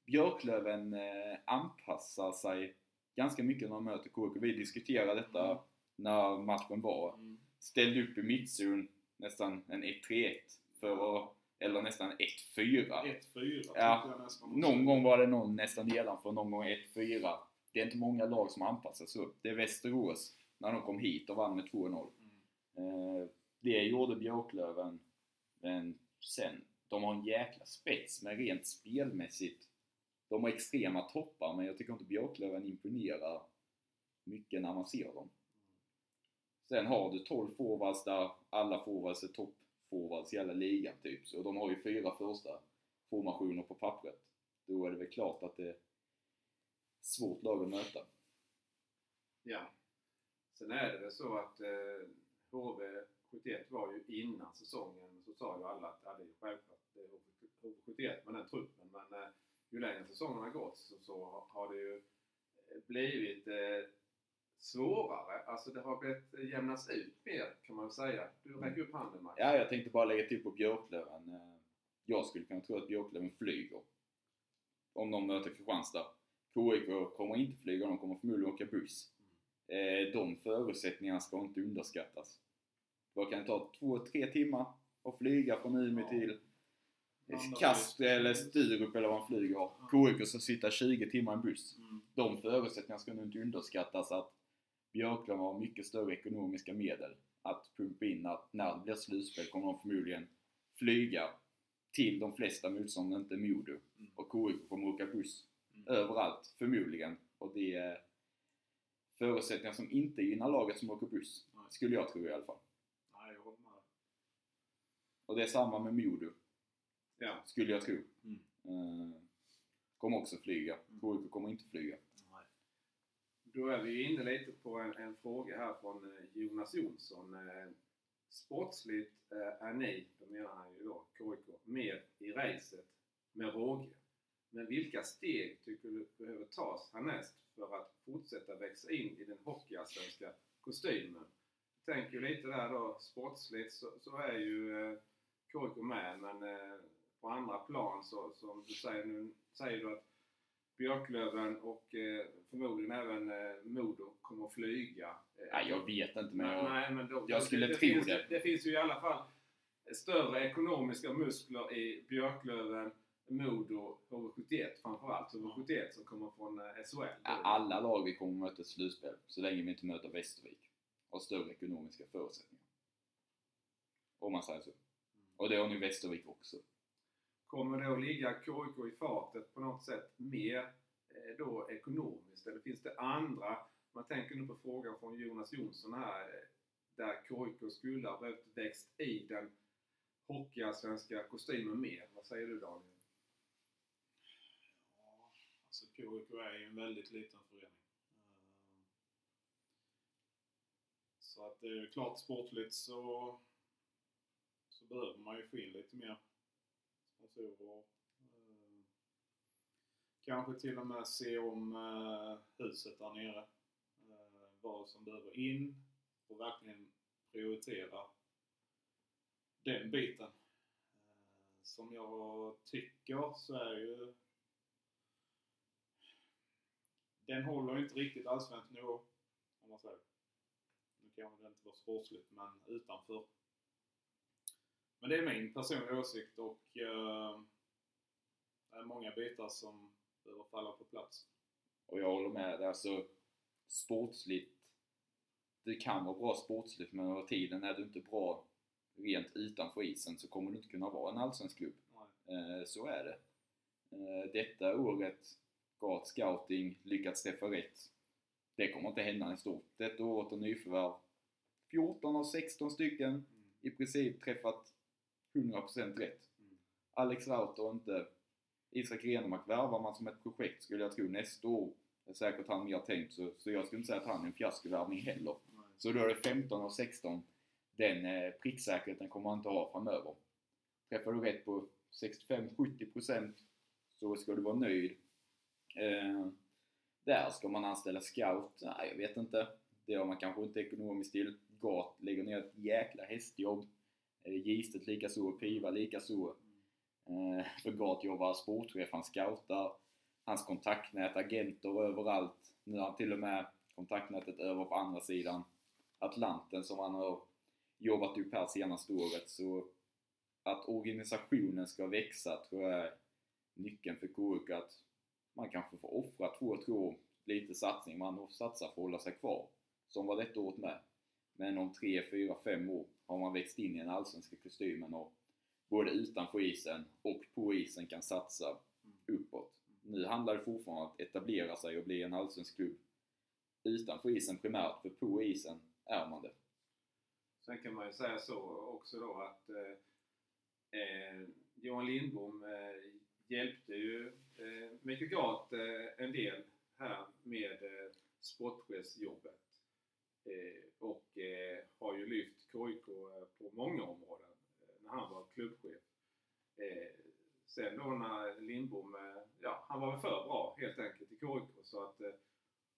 Björklöven eh, anpassar sig ganska mycket när de möter KIK. Vi diskuterade detta Mm. när matchen var. Mm. Ställde upp i mittzon nästan en 1-3-1 för att, eller nästan 1-4. 1-4 tycker Ja. Någon gång var det någon nästan nedanför, någon gång 1-4. Det är inte många lag som anpassar sig upp. Det är Västerås, när de kom hit och vann med 2-0. Mm. Eh, det gjorde Björklöven, men sen, de har en jäkla spets, men rent spelmässigt, de har extrema toppar, men jag tycker inte Björklöven imponerar mycket när man ser dem. Sen har du 12 forwards där alla forwards är toppforwards i hela ligan typ, så de har ju fyra första formationer på pappret. Då är det väl klart att det är svårt lag att möta. Ja. Sen är det väl så att eh, HV71 var ju innan säsongen så sa ju alla att ja, det är självklart det är HV71 med den truppen men eh, ju längre säsongen har gått så, så har- det ju eh, blivit eh, svårare. Alltså det har blivit eh, jämnats ut mer kan man säga. Du räcker upp handen Max. Ja, jag tänkte bara lägga till på Björklöven. Eh, Jag skulle kunna tro att Björklöven flyger. Om de möter Kristianstad. KIK kommer inte flyga, de kommer förmodligen åka buss. De förutsättningarna ska inte underskattas. Det kan ta två, tre timmar att flyga från Umeå Ja. till Kast eller Sturup eller vad man flyger. KIK ska sitta 20 timmar i en buss. Mm. De förutsättningarna ska nog inte underskattas att Björklöven har mycket större ekonomiska medel att pumpa in att när det blir slutspel kommer de förmodligen flyga till de flesta motståndare, inte Modo. Mm. Och KIK kommer åka buss Mm. överallt, förmodligen. Och det är förutsättningar som inte gynnar laget som åker buss. Nej. Skulle jag tro i alla fall. Nej, jag håller med. Och det är samma med Modo, Ja. skulle jag tro. Mm. Eh, kommer också flyga. Mm. KIK kommer inte flyga. Nej. Då är vi inne lite på en, en fråga här från eh, Jonas Jonsson. Eh, Sportsligt är ni, då menar han ju då KIK, med i racet med råge. Men vilka steg tycker du behöver tas härnäst för att fortsätta växa in i den hockeyallsvenska kostymen? Jag tänker lite där då, sportsligt så, så är ju eh, KIK med men eh, på andra plan så, som du säger nu, säger du att Björklöven och eh, förmodligen även eh, Modo kommer att flyga. Eh, Nej, jag vet inte men jag, nej, men då, jag skulle det, tro finns, det. Det finns ju i alla fall större ekonomiska muskler i Björklöven, Modo, HV71 framförallt. HV71 som kommer från eh, SHL. Ja, alla lag vi kommer möta i slutspel, så länge vi inte möter Västervik, har större ekonomiska förutsättningar. Om man säger så. Och det har nu Västervik också. Kommer det att ligga KIK i fatet på något sätt mer eh, då ekonomiskt? Eller finns det andra, man tänker nu på frågan från Jonas Jonsson här, eh, där KIK skulle ha behövt växt i den hockeyallsvenska kostymen mer. Vad säger du Daniel? Ja, alltså KIK är ju en väldigt liten förening. Eh, så att det är klart sportligt så, så behöver man ju få in lite mer sponsorer. Eh, Kanske till och med se om eh, huset där nere. Eh, Vad som behöver in och verkligen prioritera den biten. Eh, Som jag tycker så är ju den håller inte riktigt allsvensk nivå, om man säger. Nu kanske det inte var sportsligt, men utanför. Men det är min personliga åsikt och eh, det är många bitar som behöver falla på plats. Och jag håller med. Alltså, sportsligt, det kan vara bra sportsligt men över tiden är du inte bra rent utanför isen så kommer du inte kunna vara en allsvensk klubb. Eh, Så är det. Eh, Detta året gav scouting lyckats träffa rätt. Det kommer inte hända i stort. Detta året har nyförvärv 14 av 16 stycken Mm. i princip träffat 100% rätt. Mm. Alex Rauter och inte Isak Renemark värvar man som ett projekt skulle jag tro nästa år. är säkert han mer tänkt så, så jag skulle inte säga att han är en fiaskovärvning heller. Nej. Så då är det 15 av 16. Den eh, pricksäkerheten kommer man inte ha framöver. Träffar du rätt på 65-70% så ska du vara nöjd. Eh, där ska man anställa scout? Nej, jag vet inte. Det har man kanske inte ekonomiskt till. Gat lägger ner ett jäkla hästjobb. Eh, Gistet likaså, Piva likaså. Eh, för jobbar sportchef, han scoutar. Hans kontaktnät, agenter överallt. Nu har han till och med kontaktnätet över på andra sidan Atlanten som han har jobbat upp här senaste året. Så att organisationen ska växa tror jag är nyckeln för KUK. Att man kanske får offra två, tre år, lite satsning. Man satsar för att hålla sig kvar. Som var detta året med. Men om tre, fyra, fem år har man växt in i den allsvenska kostymen och både utanför isen och på isen kan satsa uppåt. Nu handlar det fortfarande om att etablera sig och bli en allsvensk klubb utanför isen primärt, för på isen är man det. Sen kan man ju säga så också då att eh, eh Johan Lindbom eh, hjälpte ju eh, Mikael Gart eh, en del här med eh, sportchefsjobbet. Eh, och eh, har ju lyft KIK eh, på många områden när han var klubbchef. Sen då när Lindbom, ja han var väl för bra helt enkelt i KIK så att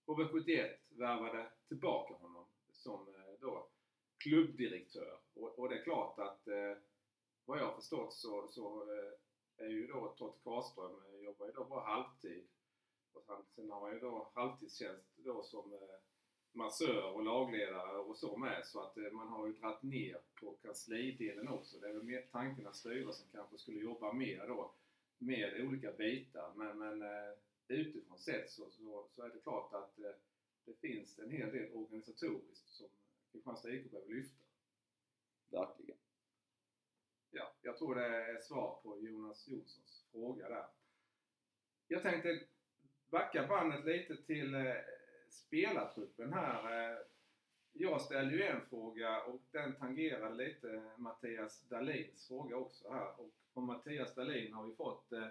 HV71 värvade tillbaka honom som då klubbdirektör. Och, och det är klart att eh, vad jag har förstått så, så eh, är ju då Totte Karlström jobbar ju då bara halvtid. Och sen har han ju då halvtidstjänst då som eh, massör och lagledare och så med. Så att eh, man har ju dragit ner på kanslidelen också. Det är väl mer tanken att styrelsen kanske skulle jobba mer då med olika bitar. Men, men eh, utifrån sett så, så, så är det klart att eh, det finns en hel del organisatoriskt som Kristianstad IK behöver lyfta. Verkligen. Ja, jag tror det är svar på Jonas Jonssons fråga där. Jag tänkte backa bandet lite till spelartruppen här. Eh, jag ställde ju en fråga och den tangerade lite Mattias Dahlins fråga också här. Och från Mattias Dahlin har vi fått eh,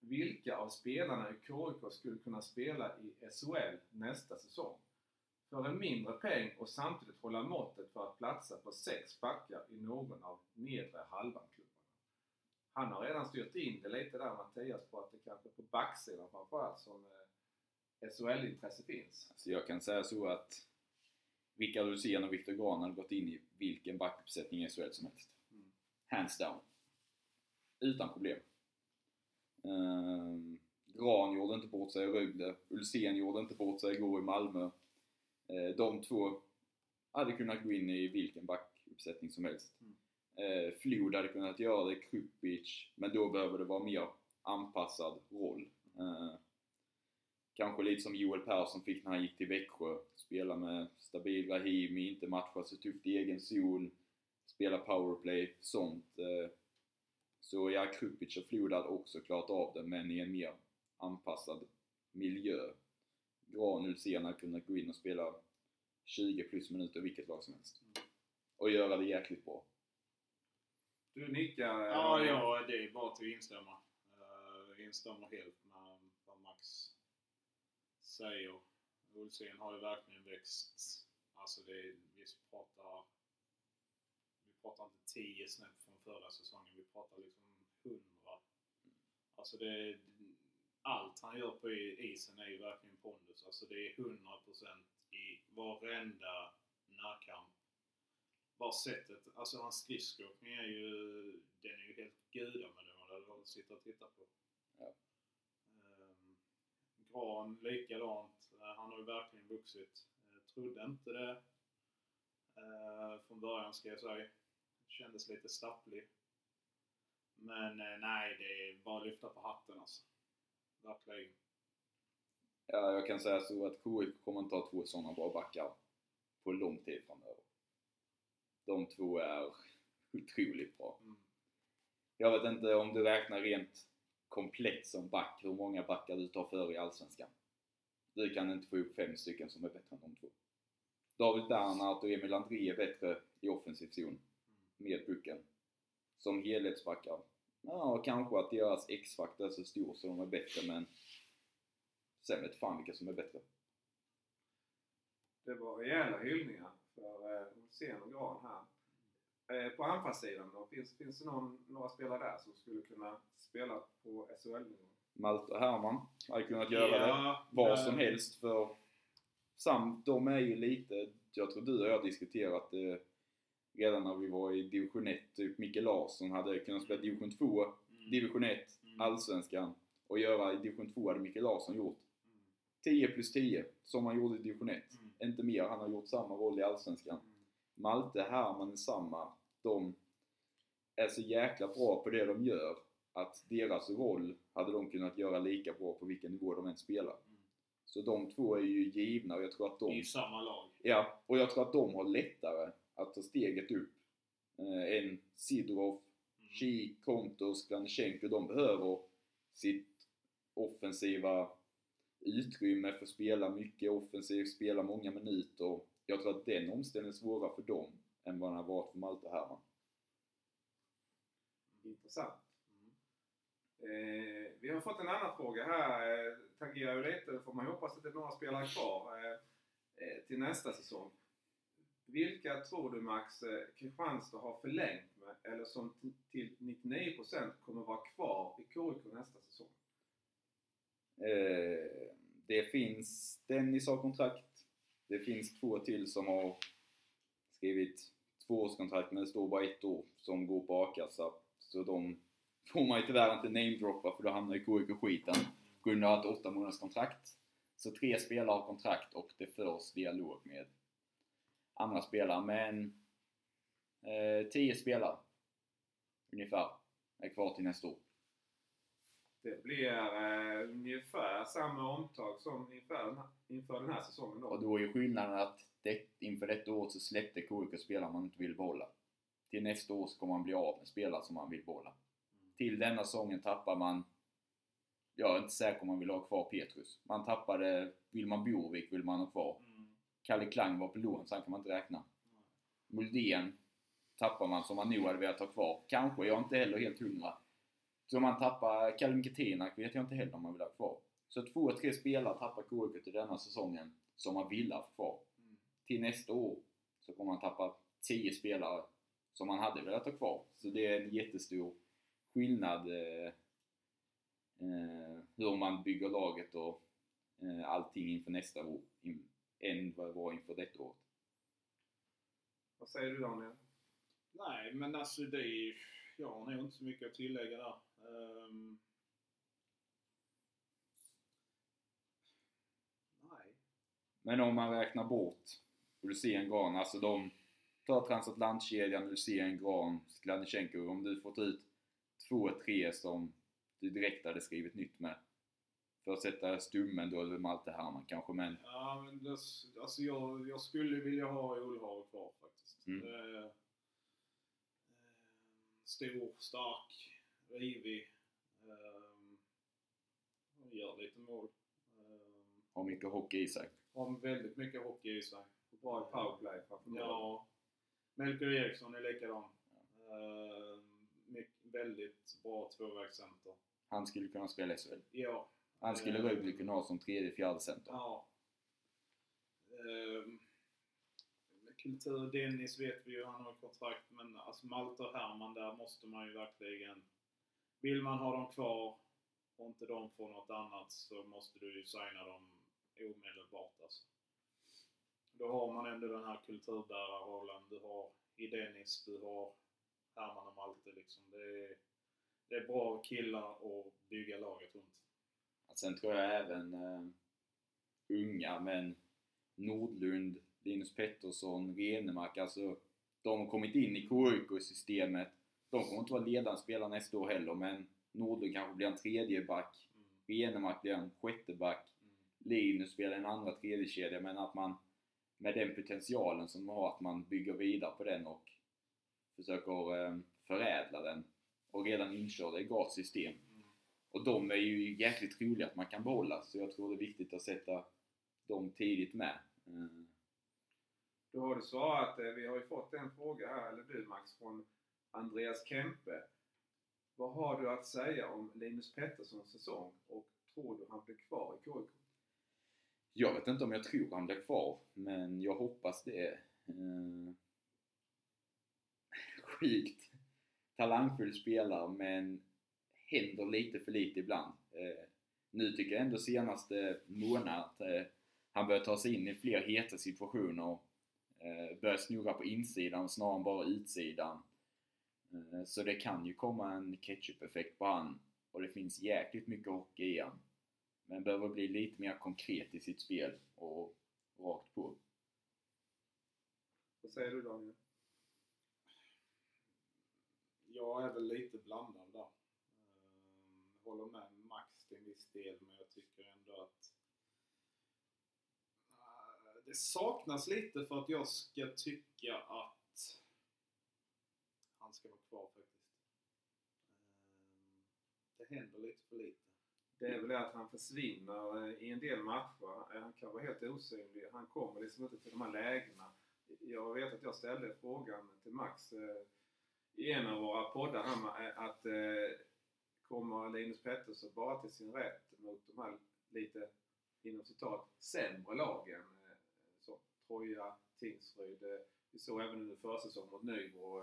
vilka av spelarna i KIK skulle kunna spela i SHL nästa säsong? För en mindre peng och samtidigt hålla måttet för att platsa på sex backar i någon av nedre halvan-klubbarna. Han har redan styrt in det lite där Mattias på att det kanske är på backsidan framförallt som eh, SHL-intresse finns. Så jag kan säga så att Rickard Rosén och Viktor Grahn hade gått in i vilken backuppsättning i SHL som helst. Mm. Hands down. Utan problem. Ehm, Gran gjorde inte bort sig i Rögle. Ulsén gjorde inte bort sig igår i Malmö. Eh, de två hade kunnat gå in i vilken backuppsättning som helst. Mm. Eh, Flod hade kunnat göra det, Krupic, men då behöver det vara mer anpassad roll. Eh, kanske lite som Joel Persson fick när han gick till Växjö. Spela med stabil Rahimi, inte matcha så tufft i egen zon, spela powerplay, sånt. Eh, så ja, Krupic och Flod hade också klarat av det, men i en mer anpassad miljö. Gran Ulsén hade kunnat gå in och spela 20 plus minuter vilket lag som helst. Och göra det jäkligt bra. Du nickar. eh, Ja, ja, det är bara till att instämma. Uh, instämmer helt med vad Max säger. Olsén har ju verkligen växt. Alltså det, vi pratar... Vi pratar inte 10 snäpp från förra säsongen. Vi pratar liksom 100. Alltså det... Allt han gör på isen är ju verkligen pondus. Alltså det är 100% i varenda närkamp. Bara sättet, alltså hans skridskoåkning är ju, den är ju helt gudabenådad att sitta och titta på. Ja. Gran likadant. Eh, Han har ju verkligen vuxit. Eh, trodde inte det eh, från början ska jag säga. Kändes lite stapplig. Men nej, det är bara att lyfta på hatten alltså. Verkligen. Ja, jag kan säga så att KIK kommer inte ha två sådana bra backar på lång tid framöver. De två är otroligt bra. Mm. Jag vet inte om du räknar rent komplett som back, hur många backar du tar för i Allsvenskan. Du kan inte få upp fem stycken som är bättre än de två. David Bernhardt och Emil André är bättre i offensiv zon med pucken. Som helhetsbackar. Ja, kanske att deras X-faktor är så stor så de är bättre, men sen vet fan vilka som är bättre. Det var rejäla hyllningar för Olsén och Gran här. Eh, på anfallssidan då, finns, finns det någon, några spelare där som skulle kunna spela på SHL-nivå? Malte Herman hade kunnat göra det Ja, vad eh, som helst för samt de är ju lite, jag tror du och jag har diskuterat det redan när vi var i division 1, typ Micke Larsson hade kunnat spela division 2, Mm. division 1, Mm. allsvenskan och göra i division 2 hade Micke Larsson gjort Mm. 10 plus 10 som han gjorde i division 1. Mm. Inte mer, han har gjort samma roll i allsvenskan. Mm. Malte, Herman är samma. De är så jäkla bra på det de gör att deras roll hade de kunnat göra lika bra på vilken nivå de än spelar. Mm. Så de två är ju givna och jag tror att de... I samma lag. Ja, och jag tror att de har lättare att ta steget upp eh, än Sidorov, Mm. Kontos, Granitjenko. De behöver sitt offensiva utrymme för att spela mycket offensivt, spela många minuter. Jag tror att den omställningen är svårare för dem än vad den har varit för och Herman. Intressant. Eh, vi har fått en annan fråga här. Eh, tangerar ju lite, får man hoppas att det är några spelare kvar eh, eh, till nästa säsong. Vilka tror du Max eh, Kristianstad har förlängt med eller som till 99% kommer vara kvar i KIK nästa säsong? Eh, det finns Dennis har kontrakt. Det finns två till som har skrivit tvåårskontrakt men det står bara ett år som går på a-kassa. Så de får man ju tyvärr inte namedroppa för då hamnar ju KIK skiten. Gunnar har ett åtta månaders kontrakt. Så tre spelare har kontrakt och det förs dialog med andra spelare. Men eh, tio spelare ungefär är kvar till nästa år. Det blir eh, ungefär samma omtag som inför den här, inför den här säsongen Och då. är ju skillnaden att det, inför detta året så släppte KIK spelare man inte vill behålla. Till nästa år så kommer man bli av med spelare som man vill behålla. Till denna säsongen tappar man, jag är inte säker om man vill ha kvar Petrus. Man tappade Wilman Borvik vill man ha kvar. Mm. Kalle Klang var på lån, så han kan man inte räkna. Muldén tappar man som man nog hade velat ha kvar. Kanske, jag är inte heller helt hundra. Så man tappar Kalle Ketinak vet jag inte heller om man vill ha kvar. Så två, tre spelare tappar KIK till denna säsongen som man vill ha kvar. Mm. Till nästa år så kommer man tappa 10 spelare som man hade velat ha kvar. Så det är en jättestor skillnad eh, eh, hur man bygger laget och eh, allting inför nästa år in, än vad det var inför detta året. Vad säger du Daniel? Nej, men alltså det är Jag har nog inte så mycket att tillägga där. Um, nej. Men om man räknar bort och du ser en gran, alltså de tar transatlantkedjan, du ser en gran, Skladnysjenko, om du får ta ut två, tre som du direkt hade skrivit nytt med för att sätta stummen då över Malte Herman kanske men... Ja men det, alltså jag, jag skulle vilja ha Olhage kvar faktiskt. Mm. Eh, eh stor, stark, rivig. Eh, gör lite mål. Eh, har mycket hockey i sig. har väldigt mycket hockey i sig. Bra i powerplay framför mål. Ja. Melker Eriksson är likadan. Eh, mycket, väldigt bra tvåvägscenter. Han skulle kunna spela i SHL. Ja. Han skulle Eh. Rögle kunna ha som tredje, fjärde center. Ja. Ehm, kultur, Dennis vet vi ju, han har kontrakt. Men alltså Malte och Herman, där måste man ju verkligen... Vill man ha dem kvar och inte de får något annat så måste du ju signa dem omedelbart alltså. Då har man ändå den här kulturbärarrollen. Du har i Dennis, du har Herman och Malte liksom. Det är, det är bra killar att bygga laget runt. Sen tror jag även uh, unga, men Nordlund, Linus Pettersson, Renemark, alltså de har kommit in i KIK-systemet. De kommer inte vara ledande spelare nästa år heller, men Nordlund kanske blir en tredje back. Mm. Renemark blir en sjätte back. Mm. Linus spelar en andra tredje kedja men att man med den potentialen som man har, att man bygger vidare på den och försöker eh, förädla den och redan inkörda i Gats system. Mm. Och de är ju jäkligt roliga att man kan behålla, så jag tror det är viktigt att sätta dem tidigt med. Eh, Då har du svarat, eh, vi har ju fått en fråga här, eller du Max, från Andreas Kempe. Vad har du att säga om Linus Petterssons säsong och tror du han blir kvar i KIK? Jag vet inte om jag tror han blir kvar, men jag hoppas det. Eh, sjukt talangfull spelare, men händer lite för lite ibland. Eh, nu tycker jag ändå senaste månaden att eh, han börjar ta sig in i fler heta situationer. Eh, börjar snurra på insidan snarare än bara utsidan. Eh, så det kan ju komma en ketchup-effekt på han. Och det finns jäkligt mycket hockey i han. Men behöver bli lite mer konkret i sitt spel och rakt på. Vad säger du Daniel? Jag är väl lite blandad där. Ehm, håller med Max till en viss del, men jag tycker ändå att eh, det saknas lite för att jag ska tycka att han ska vara kvar faktiskt. Ehm, det händer lite för lite. Det är väl det att han försvinner eh, i en del matcher. Eh, han kan vara helt osynlig. Han kommer liksom inte till de här lägena. Jag vet att jag ställde frågan till Max eh, i en av våra poddar här att kommer Linus Pettersson bara till sin rätt mot de här lite inom citat sämre lagen som Troja, Tingsryd. Vi såg även under försäsongen mot Nybro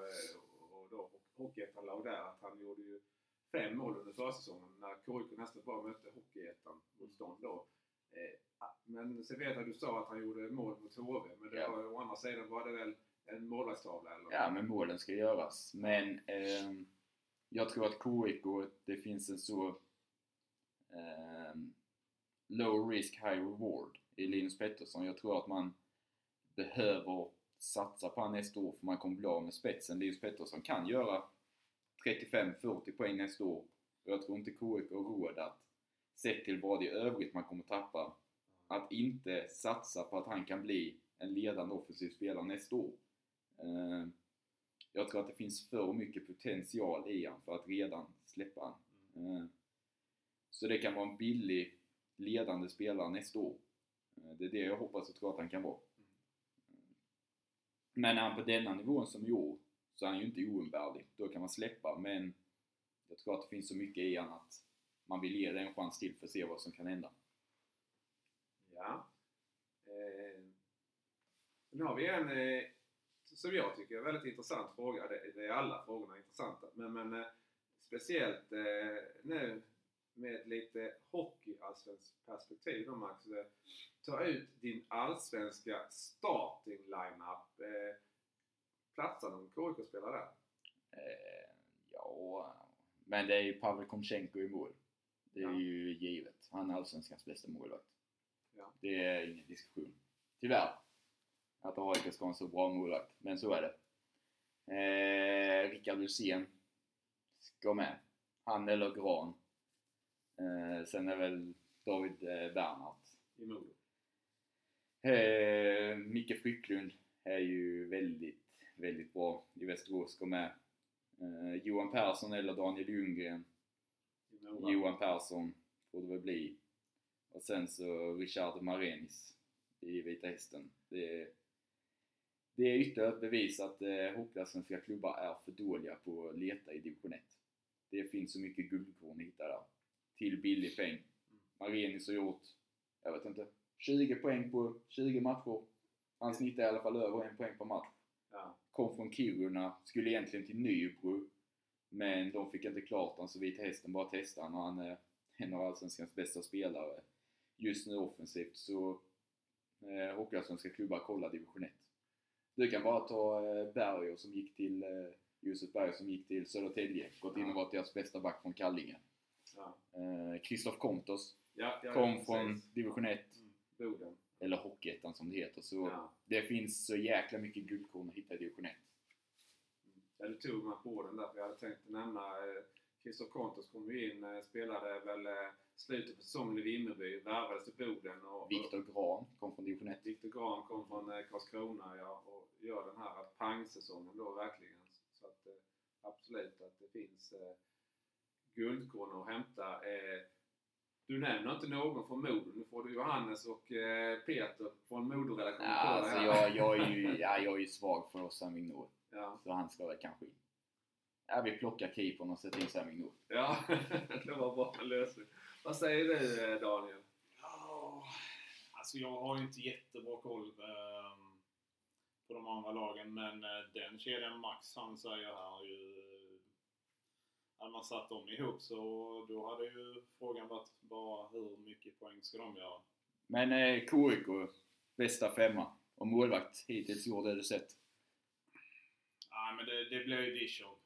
då Hockeyettan-lag där att han gjorde ju fem mål under försäsongen när KIK nästan bara mötte Hockeyettan-motstånd då. Eh, Men sen vet jag att du sa att han gjorde mål mot HV, men det Ja. var, å andra sidan var det väl en målvaktstavla eller? Ja, men målen ska göras. Men ehm, jag tror att KIK, det finns en så ehm, low risk, high reward i Linus Pettersson. Jag tror att man behöver satsa på honom nästa år för man kommer bli av med spetsen. Linus Pettersson kan göra 35-40 poäng nästa år. Och jag tror inte KIK har råd att, sett till vad i övrigt man kommer tappa, att inte satsa på att han kan bli en ledande offensiv spelare nästa år. Eh, jag tror att det finns för mycket potential i han för att redan släppa han. Eh, så det kan vara en billig ledande spelare nästa år. Eh, det är det jag hoppas och tror att han kan vara. Men är han på denna nivån som i år så är han ju inte oumbärlig. Då kan man släppa men jag tror att det finns så mycket i honom att man vill ge det en chans till för att se vad som kan hända. Ja. Eh, nu har vi en eh, som jag tycker är väldigt intressant fråga. Det, det är alla frågorna intressanta. Men, men eh, speciellt eh, nu med lite hockey-allsvenskt perspektiv då Max. Eh, ta ut din allsvenska starting lineup. Eh, platsar någon KIK-spelare där? Eh, ja, men det är ju Pavel Komchenko i mål. Det är Ja. ju givet. Han är Allsvenskans bästa målvakt. Ja. Det är ingen diskussion. Tyvärr. Att AIK ska ha en så bra målvakt. Men så är det. Eh, Rickard Hussein ska med. Han eller Gran. Eh, sen är väl David eh, Bernhardt. I Modo. Eh, Micke Frycklund är ju väldigt, väldigt bra i Västerås. Ska med. Eh, Johan Persson eller Daniel Ljunggren. Johan Persson får det väl bli. Och sen så Richard Marenis i Vita Hästen. Det är, det är ytterligare ett bevis att eh, hockeyallsvenska klubbar är för dåliga på att leta i division 1. Det finns så mycket guldkorn att hitta där. Till billig peng. Marenis har gjort, jag vet inte, 20 poäng på 20 matcher. Han snittar i alla fall över en poäng per match. Ja. Kom från Kiruna, skulle egentligen till Nybro. Men de fick inte klart honom så Vita Hästen bara testade honom och han är en av Allsvenskans bästa spelare just nu offensivt. Så eh, Hockeyallsvenska klubbar kollar division 1. Du kan bara ta eh, Berger som gick till, eh, Josef Berger som gick till Södertälje. Gått in och varit deras bästa back från Kallinge. Ja. Eh, Kristoff Kontos Ja, ja, kom precis. från division 1, Mm. Boden. eller Hockeyettan som det heter. Så det finns så jäkla mycket guldkorn att hitta i division 1. Ja, du tog mig på orden där, för jag hade tänkt nämna eh, Christoph Kontos kom ju in, eh, spelade väl eh, slutet på säsongen i Vimmerby, värvades till Boden och Viktor Gran kom från division 1. Viktor Grahn kom från eh, Karlskrona ja, och gör den här pangsäsongen då verkligen. Så att eh, absolut att det finns eh, guldkorn att hämta. Eh, du nämner inte någon från Modo. Nu får du Johannes och eh, Peter från Modo-redaktionen Ja, alltså här. jag, jag, är ju, ja, jag är ju svag för Sam Vignor. Ja, Så han ska väl kanske in. Ja, vi plockar keepern och sätter in Sam Vignor. ja det var bra lösning. Vad säger du eh, Daniel? Ja, alltså jag har ju inte jättebra koll ehm, på de andra lagen men eh, den kedjan Max han säger här ju... Hade man satt dem ihop så då hade ju frågan varit bara hur mycket poäng ska de göra? Men eh, KIK, bästa femma. Och målvakt hittills gjorde det du sett. Nej men det, det blir ju Dishov.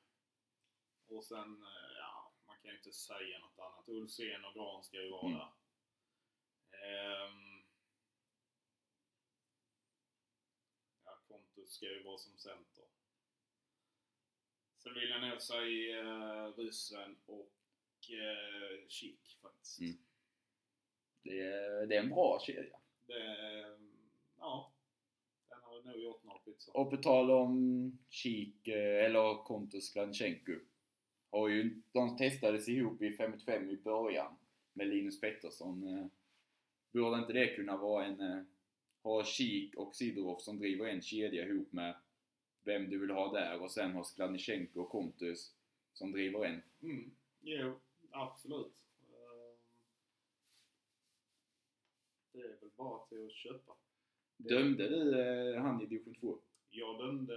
Och sen, eh, ja, man kan ju inte säga något annat. Ulfsén och Gran ska ju vara Mm. där. Ehm, ja, Pontus ska ju vara som center. Sen vill jag nog säga uh, ryssen och uh, Kik faktiskt. Mm. Det är, det är en bra kedja. Det, ja, den har nog gjort några pizzor. Och på tal om Kik, eh, eller Kontos Glanchenko. Har ju, de testades ihop i 55 i början med Linus Pettersson. Eh, Borde inte det kunna vara en... eh, Ha Kik och Sidorov som driver en kedja ihop med vem du vill ha där och sen ha Skladnichenko och Kontus som driver en. Mm. Jo, absolut. Ehm, Det är väl bara till att köpa. Dömde du eh, han i division 2? Jag dömde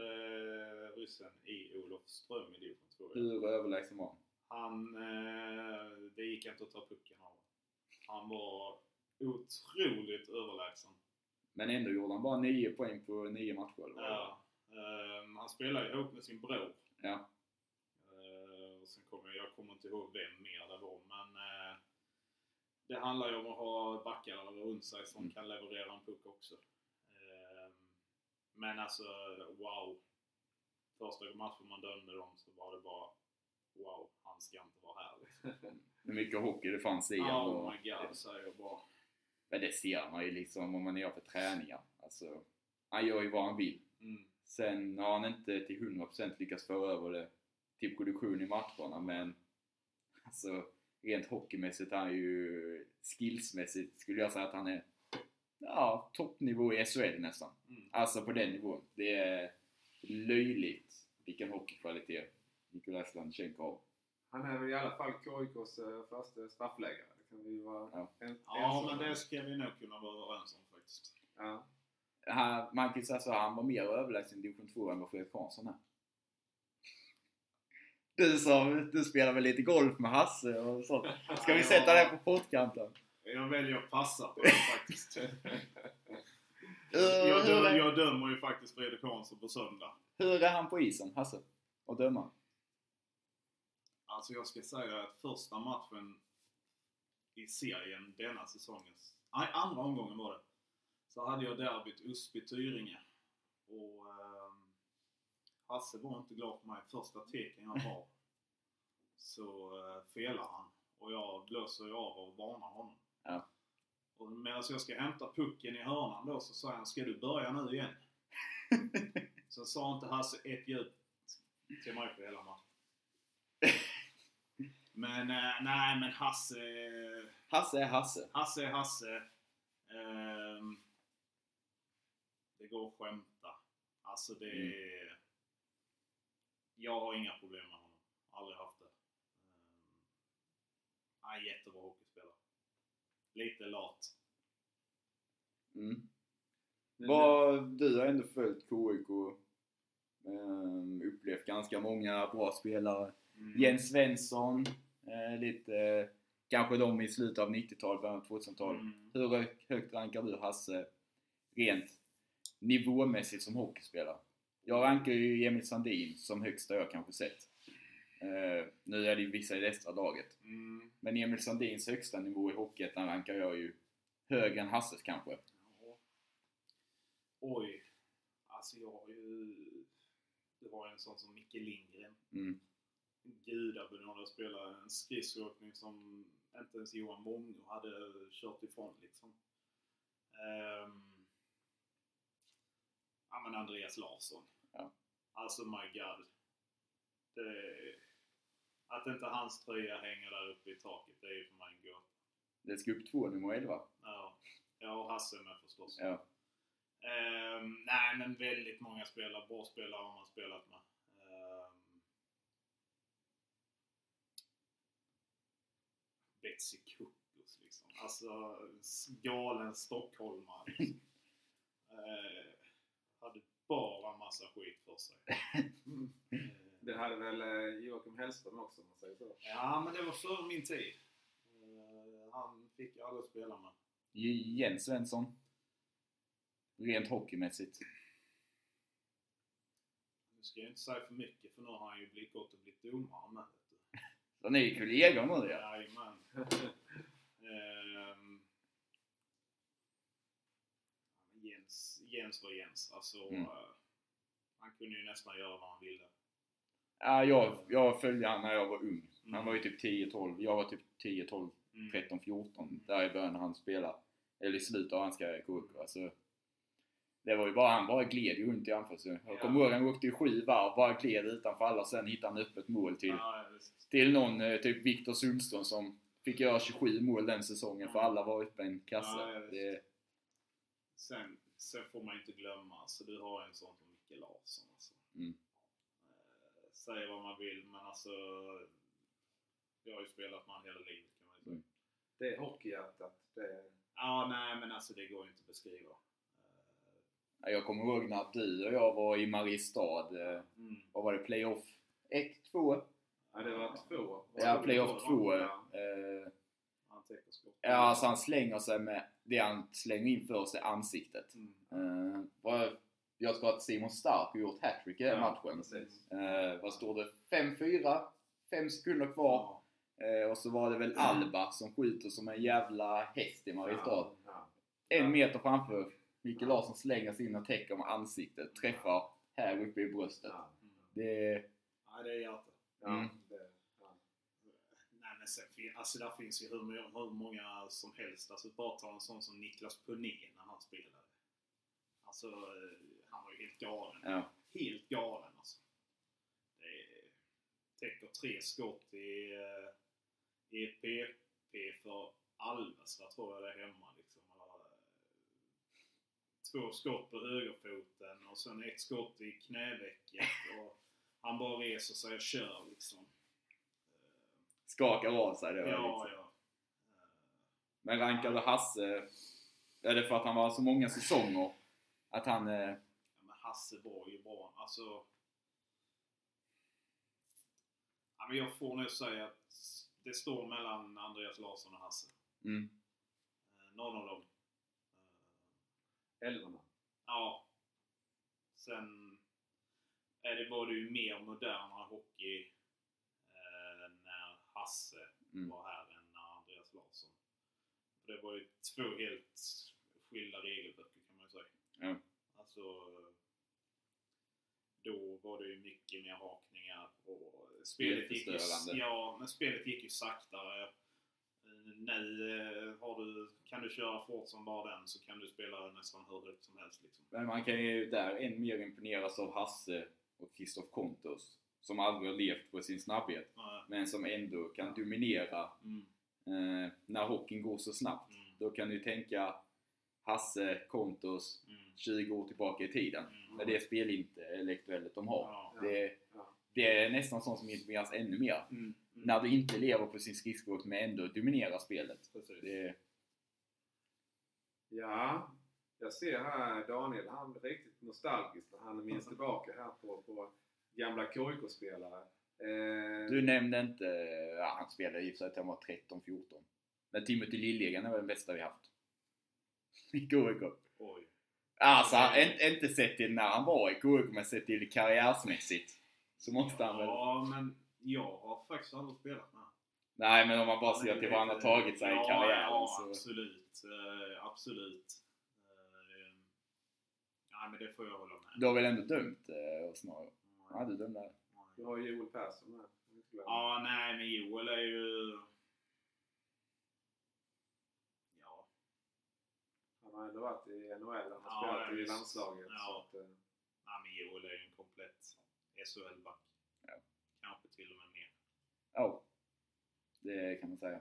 ryssen i Olofström i division 2. Hur överlägsen var han? Han, eh, det gick inte att ta pucken av. Han var otroligt överlägsen. Men ändå gjorde han bara 9 poäng på 9 matcher eller? Ja. Han spelade ihop med sin bror. Ja. Eh, och sen kommer jag kommer inte ihåg vem mer det var, men eh, det handlar ju om att ha backar runt sig som Mm. kan leverera en puck också. Eh, men alltså, wow. Första matchen man dömde dem så var det bara wow, han ska inte vara här. Liksom. Hur mycket hockey det fanns i honom. Oh my god, säger jag bara. Men det ser man ju liksom om man gör för träningar. Alltså, han gör ju vad han vill. Mm. Sen har han inte till 100% lyckats föra över det till produktion i matcherna men alltså rent hockeymässigt är han ju skillsmässigt skulle jag säga att han är ja, toppnivå i SHL nästan. Mm. Alltså på den nivån. Det är löjligt vilken hockeykvalitet Nikolaj Slanchenko har. Han är väl i alla fall KIKs eh, första straffläggare. Det kan vi vara Ja. en, Ja, men det ska vi nog kunna vara överens om faktiskt. Ja. Man kan ju säga så, han var mer överlägsen i division 2 än vad Fredrik Hansson är. Du som, du spelar väl lite golf med Hasse och sånt. Ska vi sätta det på pottkanten? Jag väljer att passa på det faktiskt. Uh, Jag, hur, dö, är, jag dömer ju faktiskt Fredrik Hansson på söndag. hur är han på isen, Hasse? Och döma? Alltså jag ska säga att första matchen i serien denna säsongen, nej andra omgången var det, så hade jag derbyt Usby-Tyringe. Och ehm, Hasse var inte glad på mig. Första teken jag har så uh, felar han. Och jag blåser ju av och varnar honom. Ja. Och medan jag ska hämta pucken i hörnan då så sa han Ska du börja nu igen? så sa inte Hasse ett ljud till mig på hela matchen. Men eh, nej men Hasse... Hasse är Hasse. Hasse är Hasse. Ehm, det går att skämta. Alltså det Mm. är... Jag har inga problem med honom. Aldrig haft det. Um, han är jättebra hockeyspelare. Lite lat. Mm. Vad, du har ändå följt KIK och ehm, upplevt ganska många bra spelare. Mm. Jens Svensson, eh, lite kanske de i slutet av 90-talet, början av 2000-talet. Mm. Hur hö- högt rankar du Hasse rent nivåmässigt som hockeyspelare? Jag rankar ju Emil Sandin som högsta jag kanske sett. Eh, nu är det ju vissa i det extra laget. Mm. Men Emil Sandins högsta nivå i Hockeyettan rankar jag ju högre än Hasses kanske. Ja. Oj. Alltså jag har ju... Det var en sån som Micke Lindgren. Mm. gudabenådad spelare. En skridskoåkning som inte ens Johan Mångo hade kört ifrån liksom. Ehm, ja men Andreas Larsson. Ja. Alltså my god. Det, att inte hans tröja hänger där uppe i taket, det är ju för mig en gåta. Det ska upp två nummer 11. Ja, jag och Hasse med förstås. Ja. Ehm, nej men väldigt många spelare, bra spelare har man spelat med. Ehm, Betsy Kuppus liksom. Alltså galen stockholmare. Liksom. Ehm, hade bara massa skit för sig. Mm. Ehm, Det hade väl eh, Joakim Hellström också om man säger så. ja men det var före min tid. Ehm, han fick jag aldrig spela med. Jens Svensson. Rent hockeymässigt. Nu ska jag inte säga för mycket för nu har han ju blivit gått och blivit domare med. Så ni är ju kollegor nu ja. Jajamän. Jens, var Jens. Alltså, Mm. eh, han kunde ju nästan göra vad han ville. ja jag, jag följde han när jag var ung. Han Mm. var ju typ 10-12. Jag var typ 10-12, Mm. 13-14. Där i början när han spelade. Eller i slutet av hans karriär i. Alltså, det var ju bara, han bara gled ju runt i anfallszon. Jag Ja. kommer ihåg han åkte ju sju varv, bara gled utanför alla. Sen hittade han öppet mål till, Ja, till någon, eh, typ Viktor Sundström som fick göra 27 mål den säsongen för alla var uppe i en kasse. Ja, ja, det, sen, sen får man inte glömma, alltså, du har en sån som Micke Larsson. Alltså. Mm. Eh, säga vad man vill, men alltså jag har ju spelat med hela livet kan man ju säga. Mm. Det är hockeyhjärtat. Det, Ja, nej men alltså det går ju inte att beskriva. Eh, Ja, Jag kommer ihåg när du och jag var i Mariestad. eh, Mm. Vad var det? Playoff 1, 2? ja, det var två. Ja, playoff 2. Ja. Eh, Han täcker skott. ja, alltså han slänger sig med det han slänger in för sig ansiktet. Mm. Vad, jag tror att Simon Stark har gjort hattrick i den Ja, matchen. Eh, vad står det? 5-4? 5 sekunder kvar. Ja. Eh, och så var det väl Alba som skjuter som en jävla häst i Mariestad. Ja. En meter framför. Micke Larsson slänger sig in och täcker med ansiktet. Träffar här uppe i bröstet. Ja. Mm. Det, Ja, det är hjärtat. Mm. det, ja. Nej men sen, fin- alltså där finns ju hur, hur många som helst. Alltså bara ta en sån som Niklas Puné när han spelade. Alltså, eh, han var ju helt galen. ja. Helt galen alltså. Det täcker tre skott i, eh, i PP för Alvesta tror jag det är hemma. Liksom. Eh, Två skott på högerfoten och sen ett skott i knävecket. Och han bara reser sig och kör liksom. Eh, Skakar av sig det. Ja, liksom. ja. Eh, Men rankar du Hasse, är det för att han var så många säsonger? Att han... Eh, Ja, men Hasse var ju bra. Alltså... Ja, men jag får nog säga att det står mellan Andreas Larsson och Hasse. mm, Eh, Någon av dem. Älvorna. Ja. Sen är det, var det ju mer modernare hockey eh, Hasse Mm. var här än Andreas Larsson. För det var ju två helt skilda regelböcker kan man ju säga. Ja. Alltså, då var det ju mycket mer hakningar och spelet gick ju, ja, men spelet gick ju saktare. Nu eh, har du, kan du köra fort som bara den så kan du spela nästan hur högt som helst. Liksom. Men man kan ju där än mer imponeras av Hasse och Kristoff Kontos. Som aldrig har levt på sin snabbhet. Ja, Men som ändå kan dominera Mm, eh, när hockeyn går så snabbt. mm, Då kan du tänka Hasse, Kontos, mm, 20 år tillbaka i tiden. mm. Med det spelintellektuellet de har. Ja. Det, Ja. det är nästan sånt som imponeras ännu mer. Mm, mm. När du inte lever på sin skridskoåkning men ändå dominerar spelet. Det, Ja, jag ser här Daniel, han blir riktigt nostalgisk när han minns tillbaka här på, på gamla KIK-spelare. Eh, du nämnde inte, ja, han spelade i och för sig han var 13-14. Men Timothy Liljegren är väl den bästa vi haft. I KIK. Oj. Alltså, en- inte sett till när han var i KIK men sett till karriärsmässigt. Så måste han väl... Ja, men jag har faktiskt aldrig spelat med Nej men om man bara ser till vad han har tagit sig ja, i karriären Ja, så... absolut. Eh, absolut. Eh, ja, men det får jag hålla med. Du har väl ändå dömt eh, snarare? Ja, du dömde. Du har Joel Persson med. Ja, nej, men Joel är ju... Ja, Han har ändå varit i NHL, han har Ja, spelat i landslaget. Ja. Så att, eh, nej, men Joel är ju en komplett SHL-back. Ja. Kanske till och med mer. Ja. Det kan man säga.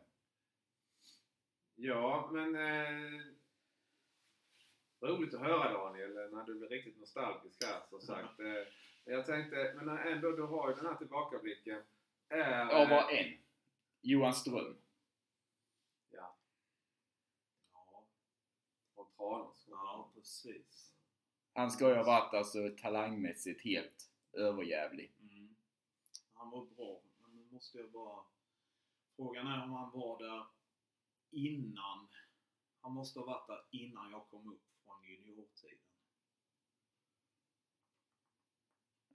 ja, men... Eh, roligt att höra Daniel, när du blir riktigt nostalgisk här som sagt. Eh, jag tänkte, men ändå, du har ju den här tillbakablicken. Är, Ja, bara en. Johan Ström. Ja, Ja, från Tranås. ja precis. Han ska ju ha varit alltså talangmässigt helt överjävlig. Mm. Han var bra, men nu måste jag bara... Frågan är om han var där innan. Han måste ha varit där innan jag kom upp från juniortiden.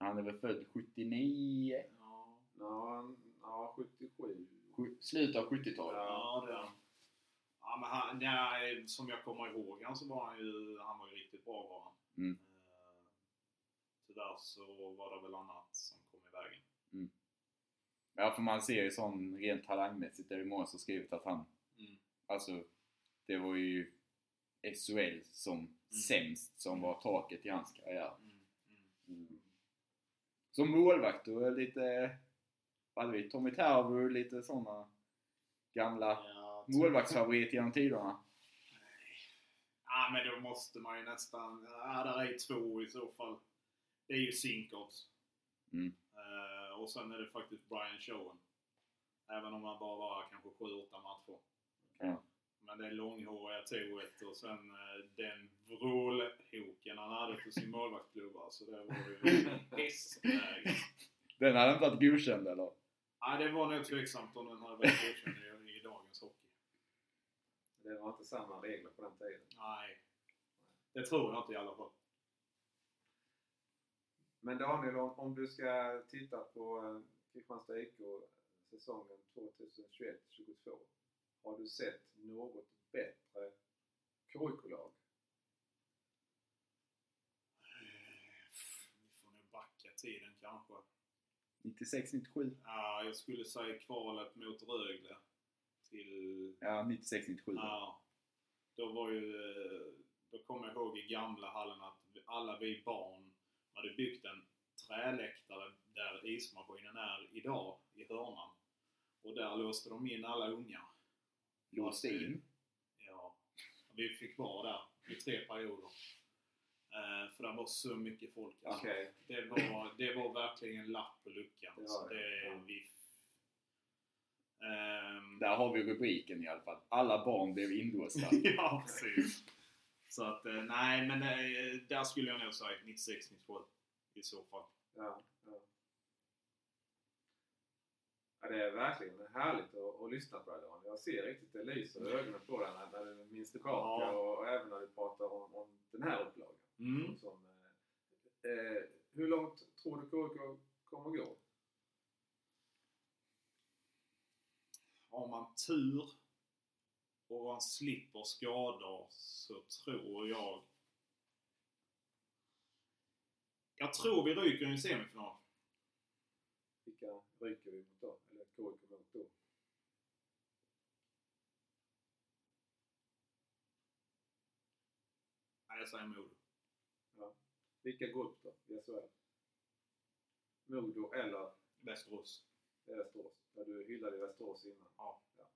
Han är väl född 79? Ja, Ja, ja 77. Sju- Slutet av 70-talet. ja det är han. Ja, men han, nej, som jag kommer ihåg han så var han ju, han var ju riktigt bra var han. Mm. Eh, Tyvärr så var det väl annat som kom i vägen. Ja, för man ser ju sån rent talangmässigt, det är ju många som skrivit att han, Mm. alltså, det var ju SHL som sämst som var taket i hans karriär. Mm. Som målvakt är lite, vad hade vi, Tommy Tervo, lite såna gamla Ja, målvaktsfavorit genom tiderna. Ja, men då måste man ju nästan... Ja, där är två i så fall. Det är ju Sinkovs. Mm. Eh, och sen är det faktiskt Brian Showen. Även om han bara var kanske 7-8 matcher. Ja. Men det långhåriga toet och sen eh, den vrålhoken han hade på sin målvaktsklubba. Så det var ju hästläge. Den hade inte varit godkänd eller? Ja, det var nog tveksamt om den hade varit godkänd i, i dagens hockey. Det var inte samma regler på den tiden. Nej. Det tror jag inte i alla fall. Men Daniel, om, om du ska titta på eh, Kristianstad IK säsongen 2021-22. Har du sett något bättre KIK-lag? Vi får nog backa tiden kanske. 96-97? Ja, jag skulle säga kvalet mot Rögle till... Ja, 96-97. Ja. Då var ju... Då kommer jag ihåg i gamla hallen att alla vi barn hade byggt en träläktare där ismaskinen är idag, i hörnan. Och där låste de in alla ungar. Låste in? Ja. Vi fick vara där i tre perioder. Eh, för det var så mycket folk. alltså. Okej. Det, var, det var verkligen en lapp på luckan. Det var det, det, ja. vi, Ehm, Där har vi rubriken i alla fall. Alla barn blev inlåsta. ja, precis. Så att, eh, nej, men eh, där skulle jag nog säga 96-97 i så fall. Ja, ja. det är verkligen härligt att, att lyssna på dig Dan. Jag ser riktigt det lyser i ögonen på dig när, när du minns tillbaka Ja. och, och även när du pratar om, om den här upplagan. Mm. Som, eh, eh, hur långt tror du KIK kommer gå? Har man tur och han slipper skador så tror jag... Jag tror vi ryker i en semifinal. Vilka ryker vi mot då? Eller KIK mot då? Jag säger Modo. Vilka går upp då i SHL? Modo eller Västerås. Västerås? Där du hyllade Västerås innan. Ja. Ja,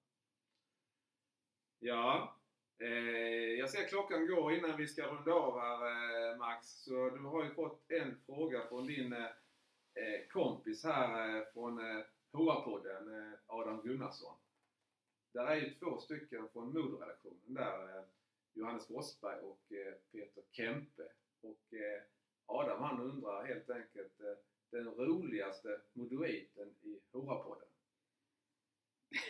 ja eh, jag ser klockan gå innan vi ska runda av här eh, Max. Så du har ju fått en fråga från din eh, eh kompis här eh, från eh, HA-podden, eh, Adam Gunnarsson. Där är ju två stycken från Modo-redaktionen där. Johannes Forsberg och eh, Peter Kempe. Och eh, Adam han undrar helt enkelt eh, den roligaste modoiten i HA-podden.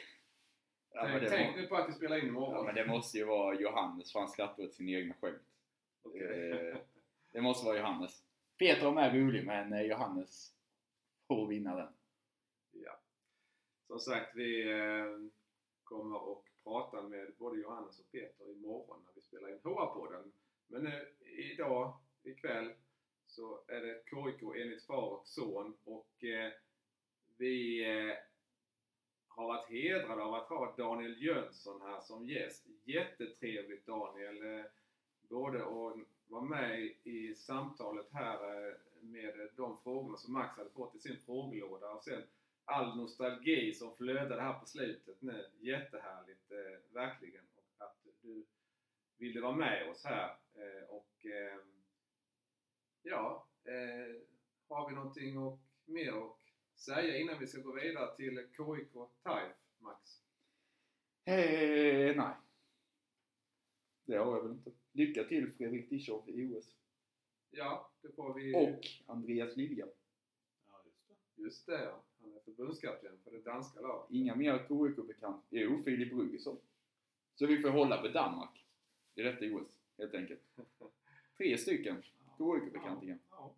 Ja, men tänk det, tänk nu på att vi spelar in imorgon. ja, men det måste ju vara Johannes för han skrattar åt sina egna skämt. Eh, det måste vara Johannes. Peter är med rolig men Johannes får vinna den. Ja. Som sagt, vi kommer att prata med både Johannes och Peter imorgon spela in HR-podden. Men eh, idag, ikväll, så är det KIK enligt far och son och eh, vi eh, har varit hedrade av att ha Daniel Jönsson här som gäst. Jättetrevligt Daniel! Eh, både att vara med i, i samtalet här eh, med de frågorna som Max hade fått i sin frågelåda och sen all nostalgi som flödade här på slutet nu. Jättehärligt, eh, verkligen. Och att du ville vara med oss här. Eh, och eh, ja, eh, har vi någonting och, mer att säga innan vi ska gå vidare till KIK TIFE, Max? Eh, nej. Det har jag väl inte. Lycka till Fredrik Dischow i OS. Ja, det får vi... Och Andreas Lilja. Ja, just det. Just det, ja. Han är förbundskapten för det danska laget. Inga mer KIK-bekant. Jo, Filip Ruggesson. Så vi får hålla på Danmark i detta OS, helt enkelt. Tre stycken KIK-bekantingar. Ja.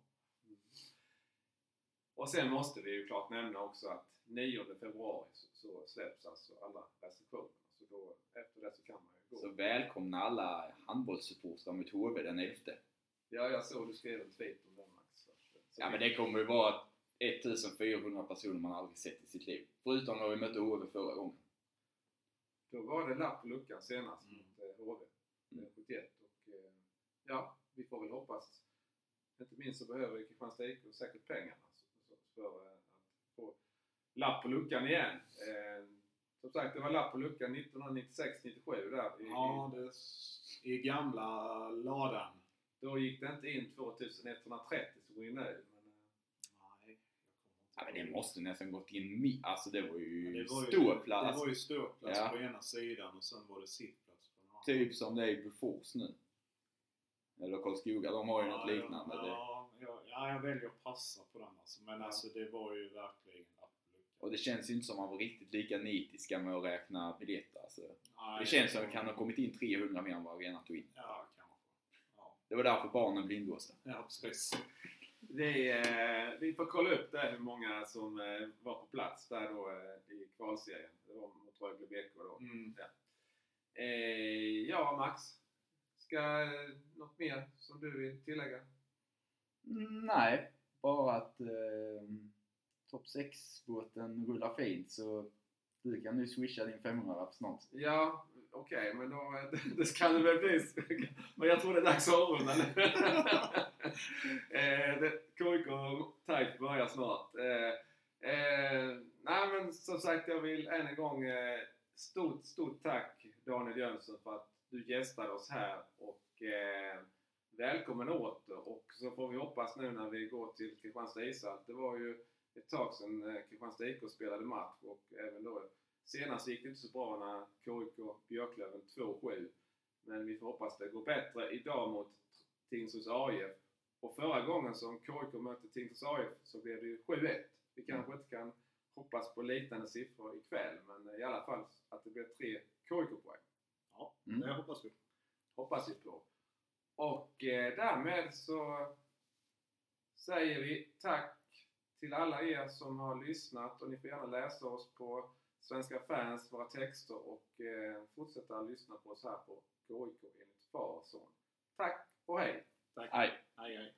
Och sen måste vi ju klart nämna också att 9 februari så, så släpps alltså alla restriktioner. Så då, efter det så kan man ju gå. Så välkomna alla handbollssupportrar mot HV den 11. Ja, jag såg du skrev en tweet om det Max. Så, så Ja men det kommer ju vara 1400 personer man aldrig sett i sitt liv. Förutom när vi mötte HV förra gången. Då var det lapp på luckan senast Mm. mot eh, HV. Mm. eh, 71. Och, eh, ja, vi får väl hoppas. Inte minst så behöver Kristianstad IK säkert pengarna för eh, att få lapp på luckan igen. Eh, som sagt, det var lapp på luckan 1996-97 där. I, Ja, det i gamla ladan. Då gick det inte in 2130 som går in nu. Men, eh, Nej, Ja jag men det måste nästan gått in mi- Alltså det var ju Ja, var ju- ståplats. Det var ju ståplats Ja. på ena sidan och sen var det sittplats på den andra. Typ som det är i Bofors nu. Eller Karlskoga, de har ju något Ja, liknande. Det- Ja, ja, ja, jag väljer att passa på den alltså. Men Ja. alltså det var ju verkligen. Och det känns ju inte som att man var riktigt lika nitiska med att räkna biljetter. Alltså. Nej, Det känns som att det kan ha kommit in 300 mer än vad arenan tog in. Ja, kanske. Ja, Det var därför barnen blev inlåsta. ja precis. Det, eh, vi får kolla upp där hur många som eh, var på plats där då eh, i kvalserien. Det var mot Rögle BK då. Mm. Eh, ja, Max. Ska något mer som du vill tillägga? Nej, bara att eh, topp 6-båten rullar fint så du kan nu swisha din 500 snart. Ja, okej, men då, det ska det väl bli. Men jag tror det är dags att avrunda nu. eh, det- KIK Type börjar snart. Eh, eh, nej, men som sagt, jag vill än en gång eh, stort, stort tack Daniel Jönsson för att du gästade oss här och eh, välkommen åter. Och så får vi hoppas nu när vi går till Kristianstad ishall. Det var ju ett tag sedan eh, Kristianstad IK spelade match och även då Senast gick det inte så bra när KIK Björklöven 2-7. Men vi får hoppas det går bättre idag mot Tingsryds AIF. Och förra gången som KIK mötte Tingsryds AIF så blev det ju 7-1. Vi kanske inte kan hoppas på liknande siffror ikväll, men i alla fall att det blir tre KIK-poäng. Ja, Mm. det hoppas vi. Hoppas vi på. Och eh, därmed så säger vi tack till alla er som har lyssnat och ni får gärna läsa oss på svenska fans, våra texter och eh, fortsätta lyssna på oss här på KIK enligt far och son. Tack och hej! Tack. Hej! Hej, hej.